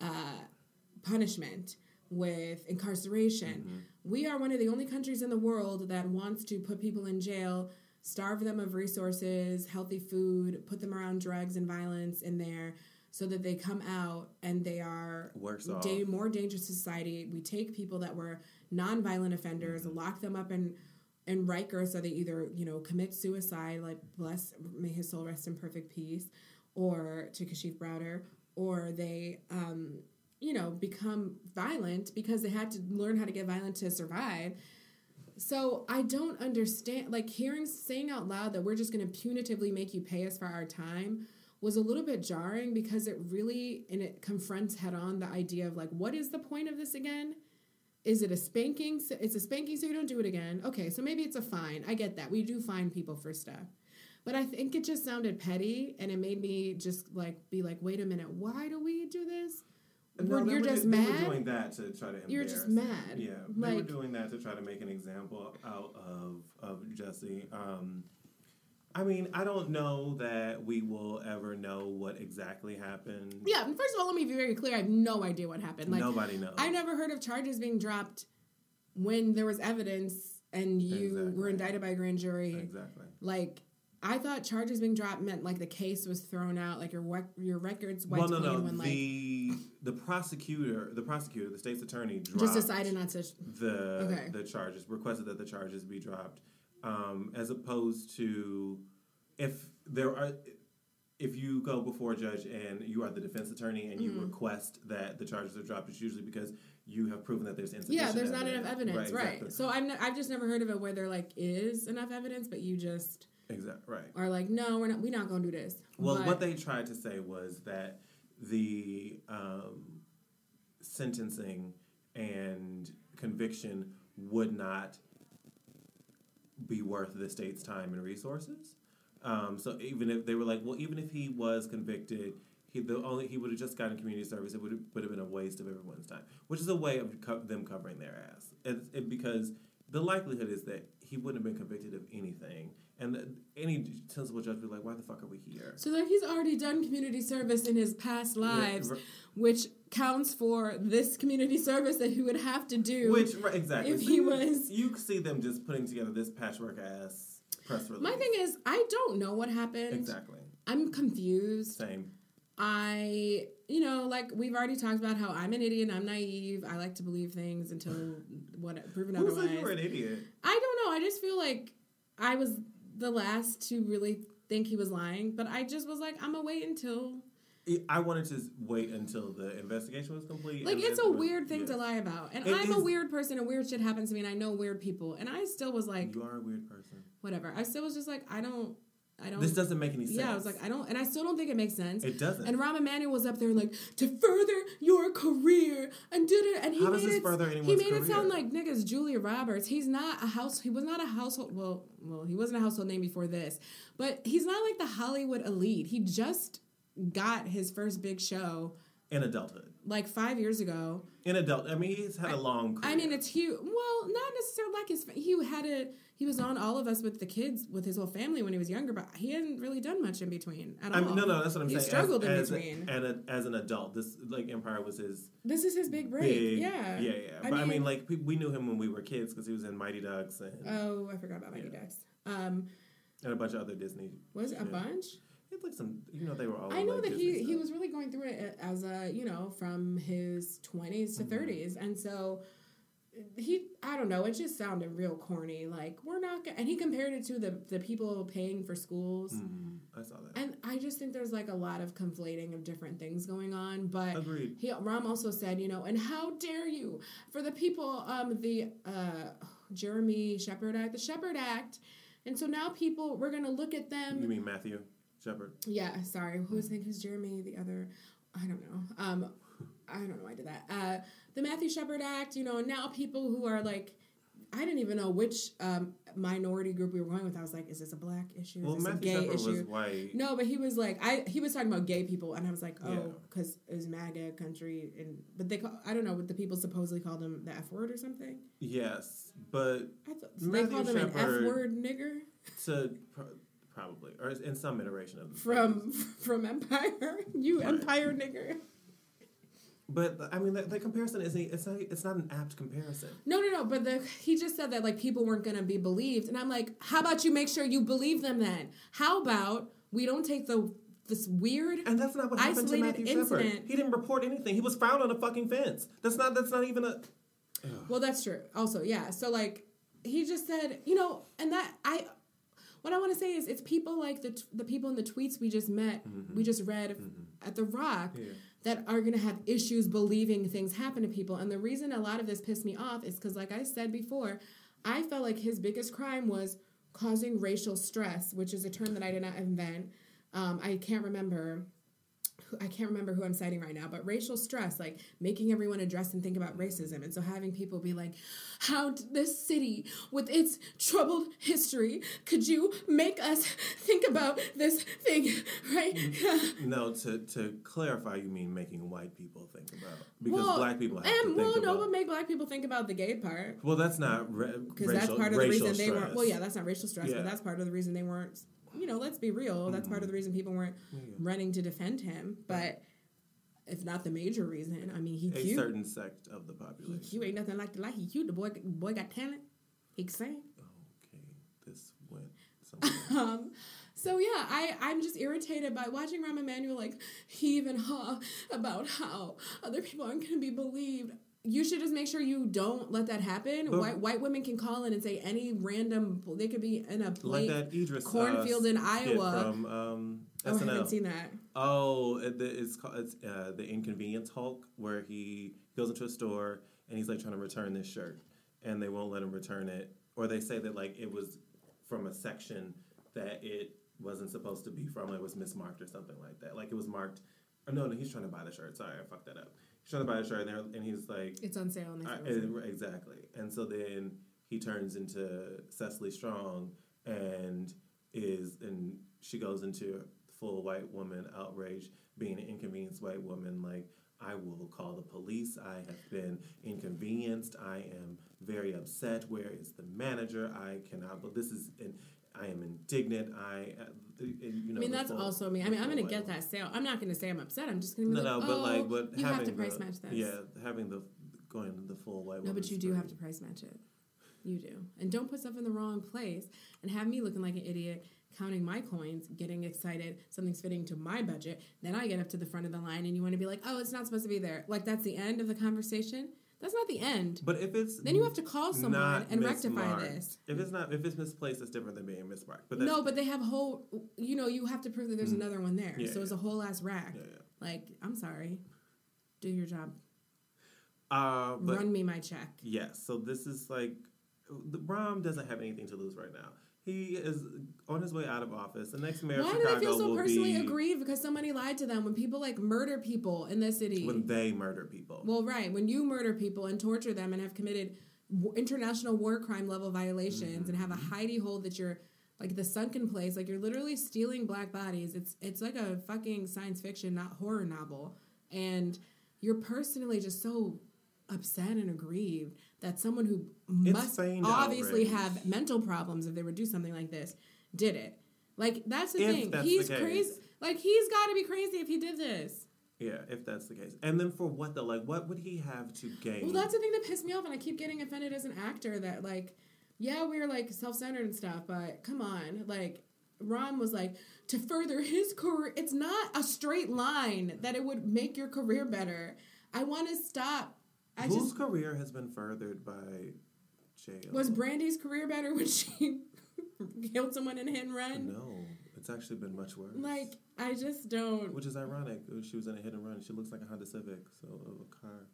uh, punishment, with incarceration. Mm-hmm. We are one of the only countries in the world that wants to put people in jail, starve them of resources, healthy food, put them around drugs and violence in there. So that they come out and they are Worse off. more dangerous to society. We take people that were nonviolent offenders, Mm-hmm. lock them up in in Rikers, so they either you know commit suicide, like bless may his soul rest in perfect peace, or to Kalief Browder, or they um, you know, become violent because they had to learn how to get violent to survive. So I don't understand, like hearing saying out loud that we're just going to punitively make you pay us for our time was a little bit jarring because it really and it confronts head on the idea of like what is the point of this again? Is it a spanking? So- It's a spanking so you don't do it again. Okay, so maybe it's a fine. I get that. We do fine people for stuff. But I think it just sounded petty and it made me just like be like, wait a minute, why do we do this? No, you're were just ju- They were mad? doing that to try to. You're just mad. Yeah, they were doing that to try to make an example out of of Jussie. Um, I mean, I don't know that we will ever know what exactly happened. Yeah, first of all, let me be very clear. I have no idea what happened. Like Nobody knows. I never heard of charges being dropped when there was evidence and you Exactly. were indicted by a grand jury. exactly. Like I thought charges being dropped meant like the case was thrown out, like your rec- your records wiped Well, no, clean no. when like the the prosecutor, the prosecutor, the state's attorney, dropped just decided not to. the Okay. the charges, requested that the charges be dropped, um, as opposed to if there are. If you go before a judge and you are the defense attorney and you Mm-hmm. request that the charges are dropped, it's usually because you have proven that there's insufficient. Yeah, there's not enough evidence, right? exactly. So I'm not, I've just never heard of it where there like is enough evidence, but you just Exactly. Right. are like, no, we're not, we're not gonna do this. Well, But- what they tried to say was that the um, sentencing and conviction would not be worth the state's time and resources. Um, so even if they were like, well, even if he was convicted, he the only he would have just gotten community service. It would have, would have been a waste of everyone's time, which is a way of co- them covering their ass. It, it, because the likelihood is that he wouldn't have been convicted of anything, and the, any sensible judge would be like, why the fuck are we here? So like he's already done community service in his past lives, right. which counts for this community service that he would have to do. Which right, exactly? if So he you, was- you see them just putting together this patchwork ass press release. My thing is, I don't know what happened. exactly I'm confused. same. I, you know, like we've already talked about how I'm an idiot. I'm naive. I like to believe things until what proven Who otherwise. said you were an idiot? I don't know. I just feel like I was the last to really think he was lying, but I just was like, I'm gonna wait until. I wanted to wait until the investigation was complete. Like, it's a weird thing yes. to lie about, and It I'm a weird person, and weird shit happens to me, and I know weird people, and I still was like, You are a weird person. whatever. I still was just like, I don't, I don't. This doesn't make any sense. yeah, I was like, I don't, and I still don't think it makes sense. it doesn't. And Rahm Emanuel was up there like to further your career and did it, and he How made it. further he made it sound like niggas Julia Roberts. He's not a house. He was not a household. Well, well, he wasn't a household name before this, but he's not like the Hollywood elite. He just got his first big show in adulthood. like five years ago. In adult, I mean, he's had a long. Career. I mean, it's huge. Well, not necessarily like his. He had a. He was on all of us with the kids with his whole family when he was younger, but he hadn't really done much in between at I all. mean, no, no, that's what I'm he saying. He struggled as, in as, between. And a, as an adult, this like Empire was his This is his big break. big. yeah. yeah, yeah. But I mean, like we knew him when we were kids because he was in Mighty Ducks and, oh, I forgot about Mighty Yeah. Ducks. Um, and a bunch of other Disney. was it a shit. Bunch? It's like some, you know, they were all. I know like that Disney he he was really going through it as a you know from his twenties to Mhm. 30s and so he I don't know it just sounded real corny like we're not gonna, and he compared it to the the people paying for schools Mhm, I saw that. and I just think there's like a lot of conflating of different things going on but Agreed. he Rahm also said, you know, and how dare you for the people, um, the uh, Jeremy Shepard Act, the Shepard Act, and so now people we're gonna look at them. You mean Matthew Shepard? yeah, sorry, who's think who's Jeremy? The other, I don't know. Um, I don't know. why I did that. Uh, the Matthew Shepard Act, you know, now people who are like. I didn't even know which um, minority group we were going with. I was like, "Is this a black issue? Is Well, this a Matthew gay Shepard issue?" was white. No, but he was like, I he was talking about gay people, and I was like, oh, because it was MAGA country, and but they call, I don't know what the people supposedly called him the F word or something. Yes, but I thought they Matthew called him an F word nigger to probably or in some iteration of the from from Empire, you Right. Empire nigger. But I mean, the, the comparison is it's not it's not an apt comparison. No, no, no. But the he just said that like people weren't gonna be believed, and I'm like, how about you make sure you believe them then? How about we don't take the this weird And that's not what happened to Matthew Shepard. incident. He didn't report anything. He was found on a fucking fence. That's not that's not even a. Well, that's true. Also, yeah. So like he just said, you know, and that I what I want to say is it's people like the t- the people in the tweets we just met, we just read at the Rock Yeah. that are going to have issues believing things happen to people. And the reason a lot of this pissed me off is because, like I said before, I felt like his biggest crime was causing racial stress, which is a term that I did not invent. Um, I can't remember. I can't remember who I'm citing right now, but racial stress, like making everyone address and think about racism. And so having people be like, How this city, with its troubled history, could you make us think about this thing, right? Mm-hmm. No, to, to clarify, you mean making white people think about because Well, black people have and to think well, no, about. but make black people think about the gay part. well, that's not because that's part of the reason they weren't. Well, yeah, that's not racial stress, Yeah. but that's part of the reason they weren't. You know, let's be real. That's part of the reason people weren't running to defend him. But if not the major reason, I mean, he a cute. certain sect of the He population. cute ain't nothing like the like. He cute. The boy, boy got talent. He can sing. Okay, this went. Um, so yeah, I I'm just irritated by watching Rahm Emanuel like heave and haw about how other people aren't going to be believed. You should just make sure you don't let that happen. But- white white women can call in and say any random. They could be in a like plate. that Idris uh, cornfield in Iowa. from um, oh, I haven't seen that. Oh, it, it's called it's uh, the Inconvenience Hulk, where he goes into a store and he's like trying to return this shirt, and they won't let him return it, or they say that like it was from a section that it wasn't supposed to be from, it was mismarked or something like that. Like it was marked. No, no, he's trying to buy the shirt. Sorry, I fucked that up. Trying to buy the shirt, and, and he's like, It's on sale. I, said it was- and- exactly. And so then he turns into Cecily Strong and is and she goes into full white woman outrage, being an inconvenienced white woman, like I will call the police. I have been inconvenienced. I am very upset. Where is the manager? I cannot. But this is. And I am indignant. I. Uh, you know. I mean, that's full- also me. I mean, I'm gonna get that sale. I'm not gonna say I'm upset. I'm just gonna be No, like, no, oh, but like, but you have to price the, match this. Yeah, having the going the full white. No, but you do have to price match it. You do. And don't put stuff in the wrong place and have me looking like an idiot counting my coins, getting excited, something's fitting to my budget. Then I get up to the front of the line and you want to be like, oh, it's not supposed to be there. Like that's the end of the conversation. That's not the end. But if it's Then you have to call someone and rectify this. If it's not, if it's misplaced, it's different than being mismarked. But No, but they have whole, you know, you have to prove that there's another one there. Mm. Yeah, so it's a whole ass rack. Yeah, yeah. Like, I'm sorry. Do your job. Uh, but Run me my check. yes, so this is like the Rahm doesn't have anything to lose right now. He is on his way out of office. The next mayor Why of do Chicago they feel so personally be aggrieved because somebody lied to them when people like murder people in the city? when they murder people. Well, right. When you murder people and torture them and have committed international war crime level violations and have a mm-hmm. hidey hole that you're like the sunken place, like you're literally stealing black bodies. It's it's like a fucking science fiction, not horror novel. And you're personally just so upset and aggrieved that someone who It's must obviously outrage. have mental problems if they would do something like this did it. Like that's the If thing. that's the he's case. crazy. Like he's got to be crazy if he did this. yeah, if that's the case. And then for what though? Like, what would he have to gain? Well, that's the thing that pissed me off, and I keep getting offended as an actor that like, yeah, we're like self-centered and stuff, but come on, like. Ron was like, to further his career, it's not a straight line that it would make your career better. I want to stop. I Whose just career has been furthered by jail? was Brandy's career better when she killed someone in a hit and run. No, it's actually been much worse. Like I just don't. Which is ironic. She was in a hit and run. She looks like a Honda Civic, so a car.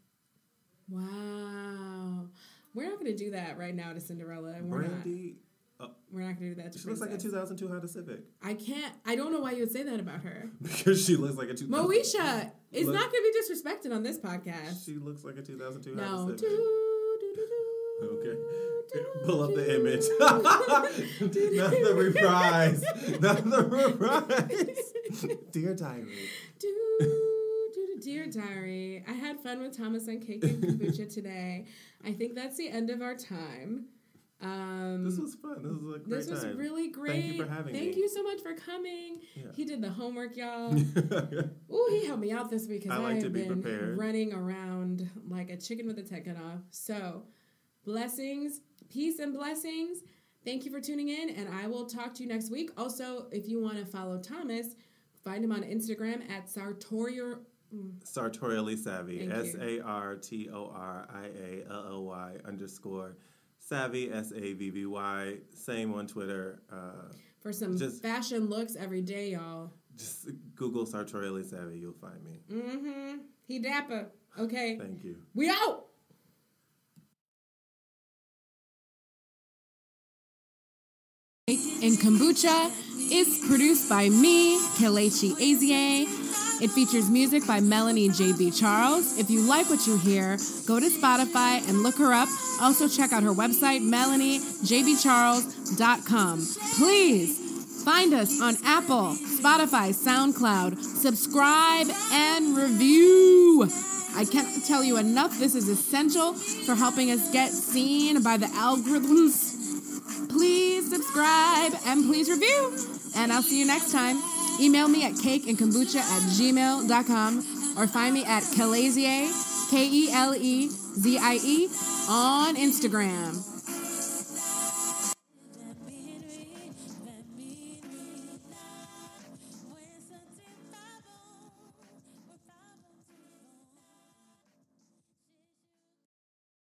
Wow, we're not gonna do that right now to Cinderella. We're Brandy, uh, not. We're not gonna do that. To she looks like a Princess. 2002 Honda Civic I can't. I don't know why you would say that about her. because she looks like a 2000. Moesha is Look- not going to be disrespected on this podcast. She looks like a 2002 No. Do, do, do, do, Okay. Pull up the image. Not the reprise. Not the reprise. Dear Diary. Dear Diary, I had fun with Thomas on Cake and Kombucha today. I think that's the end of our time. Um, This was fun. This was a great this was time. really great. Thank you for having me. Thank me. you so much for coming. Yeah. He did the homework, y'all. Ooh, he helped me out this week because I I, like to have be been prepared. running around like a chicken with its head cut off. So, blessings, peace, and blessings. Thank you for tuning in, and I will talk to you next week. Also, if you want to follow Thomas, find him on Instagram at Sartorial. Sartorially savvy. S. A R T O R I A L L Y underscore savvy. S A V V Y. Same on Twitter. Uh, For some Just- fashion looks every day, y'all. Just Google Sartorially Savvy, you'll find me. Mm-hmm. He dapper. Okay. Thank you. We out. In Kombucha is produced by me, Kelechi Azie. It features music by Melanie JB Charles. If you like what you hear, go to Spotify and look her up. Also, check out her website, melaniejbcharles.com. Please find us on Apple, Spotify, SoundCloud. Subscribe and review. I can't tell you enough. This is essential for helping us get seen by the algorithms. Please subscribe and please review. And I'll see you next time. Email me at cakeandkombucha at gmail.com or find me at Kelezie, K E L E Z I E, on Instagram.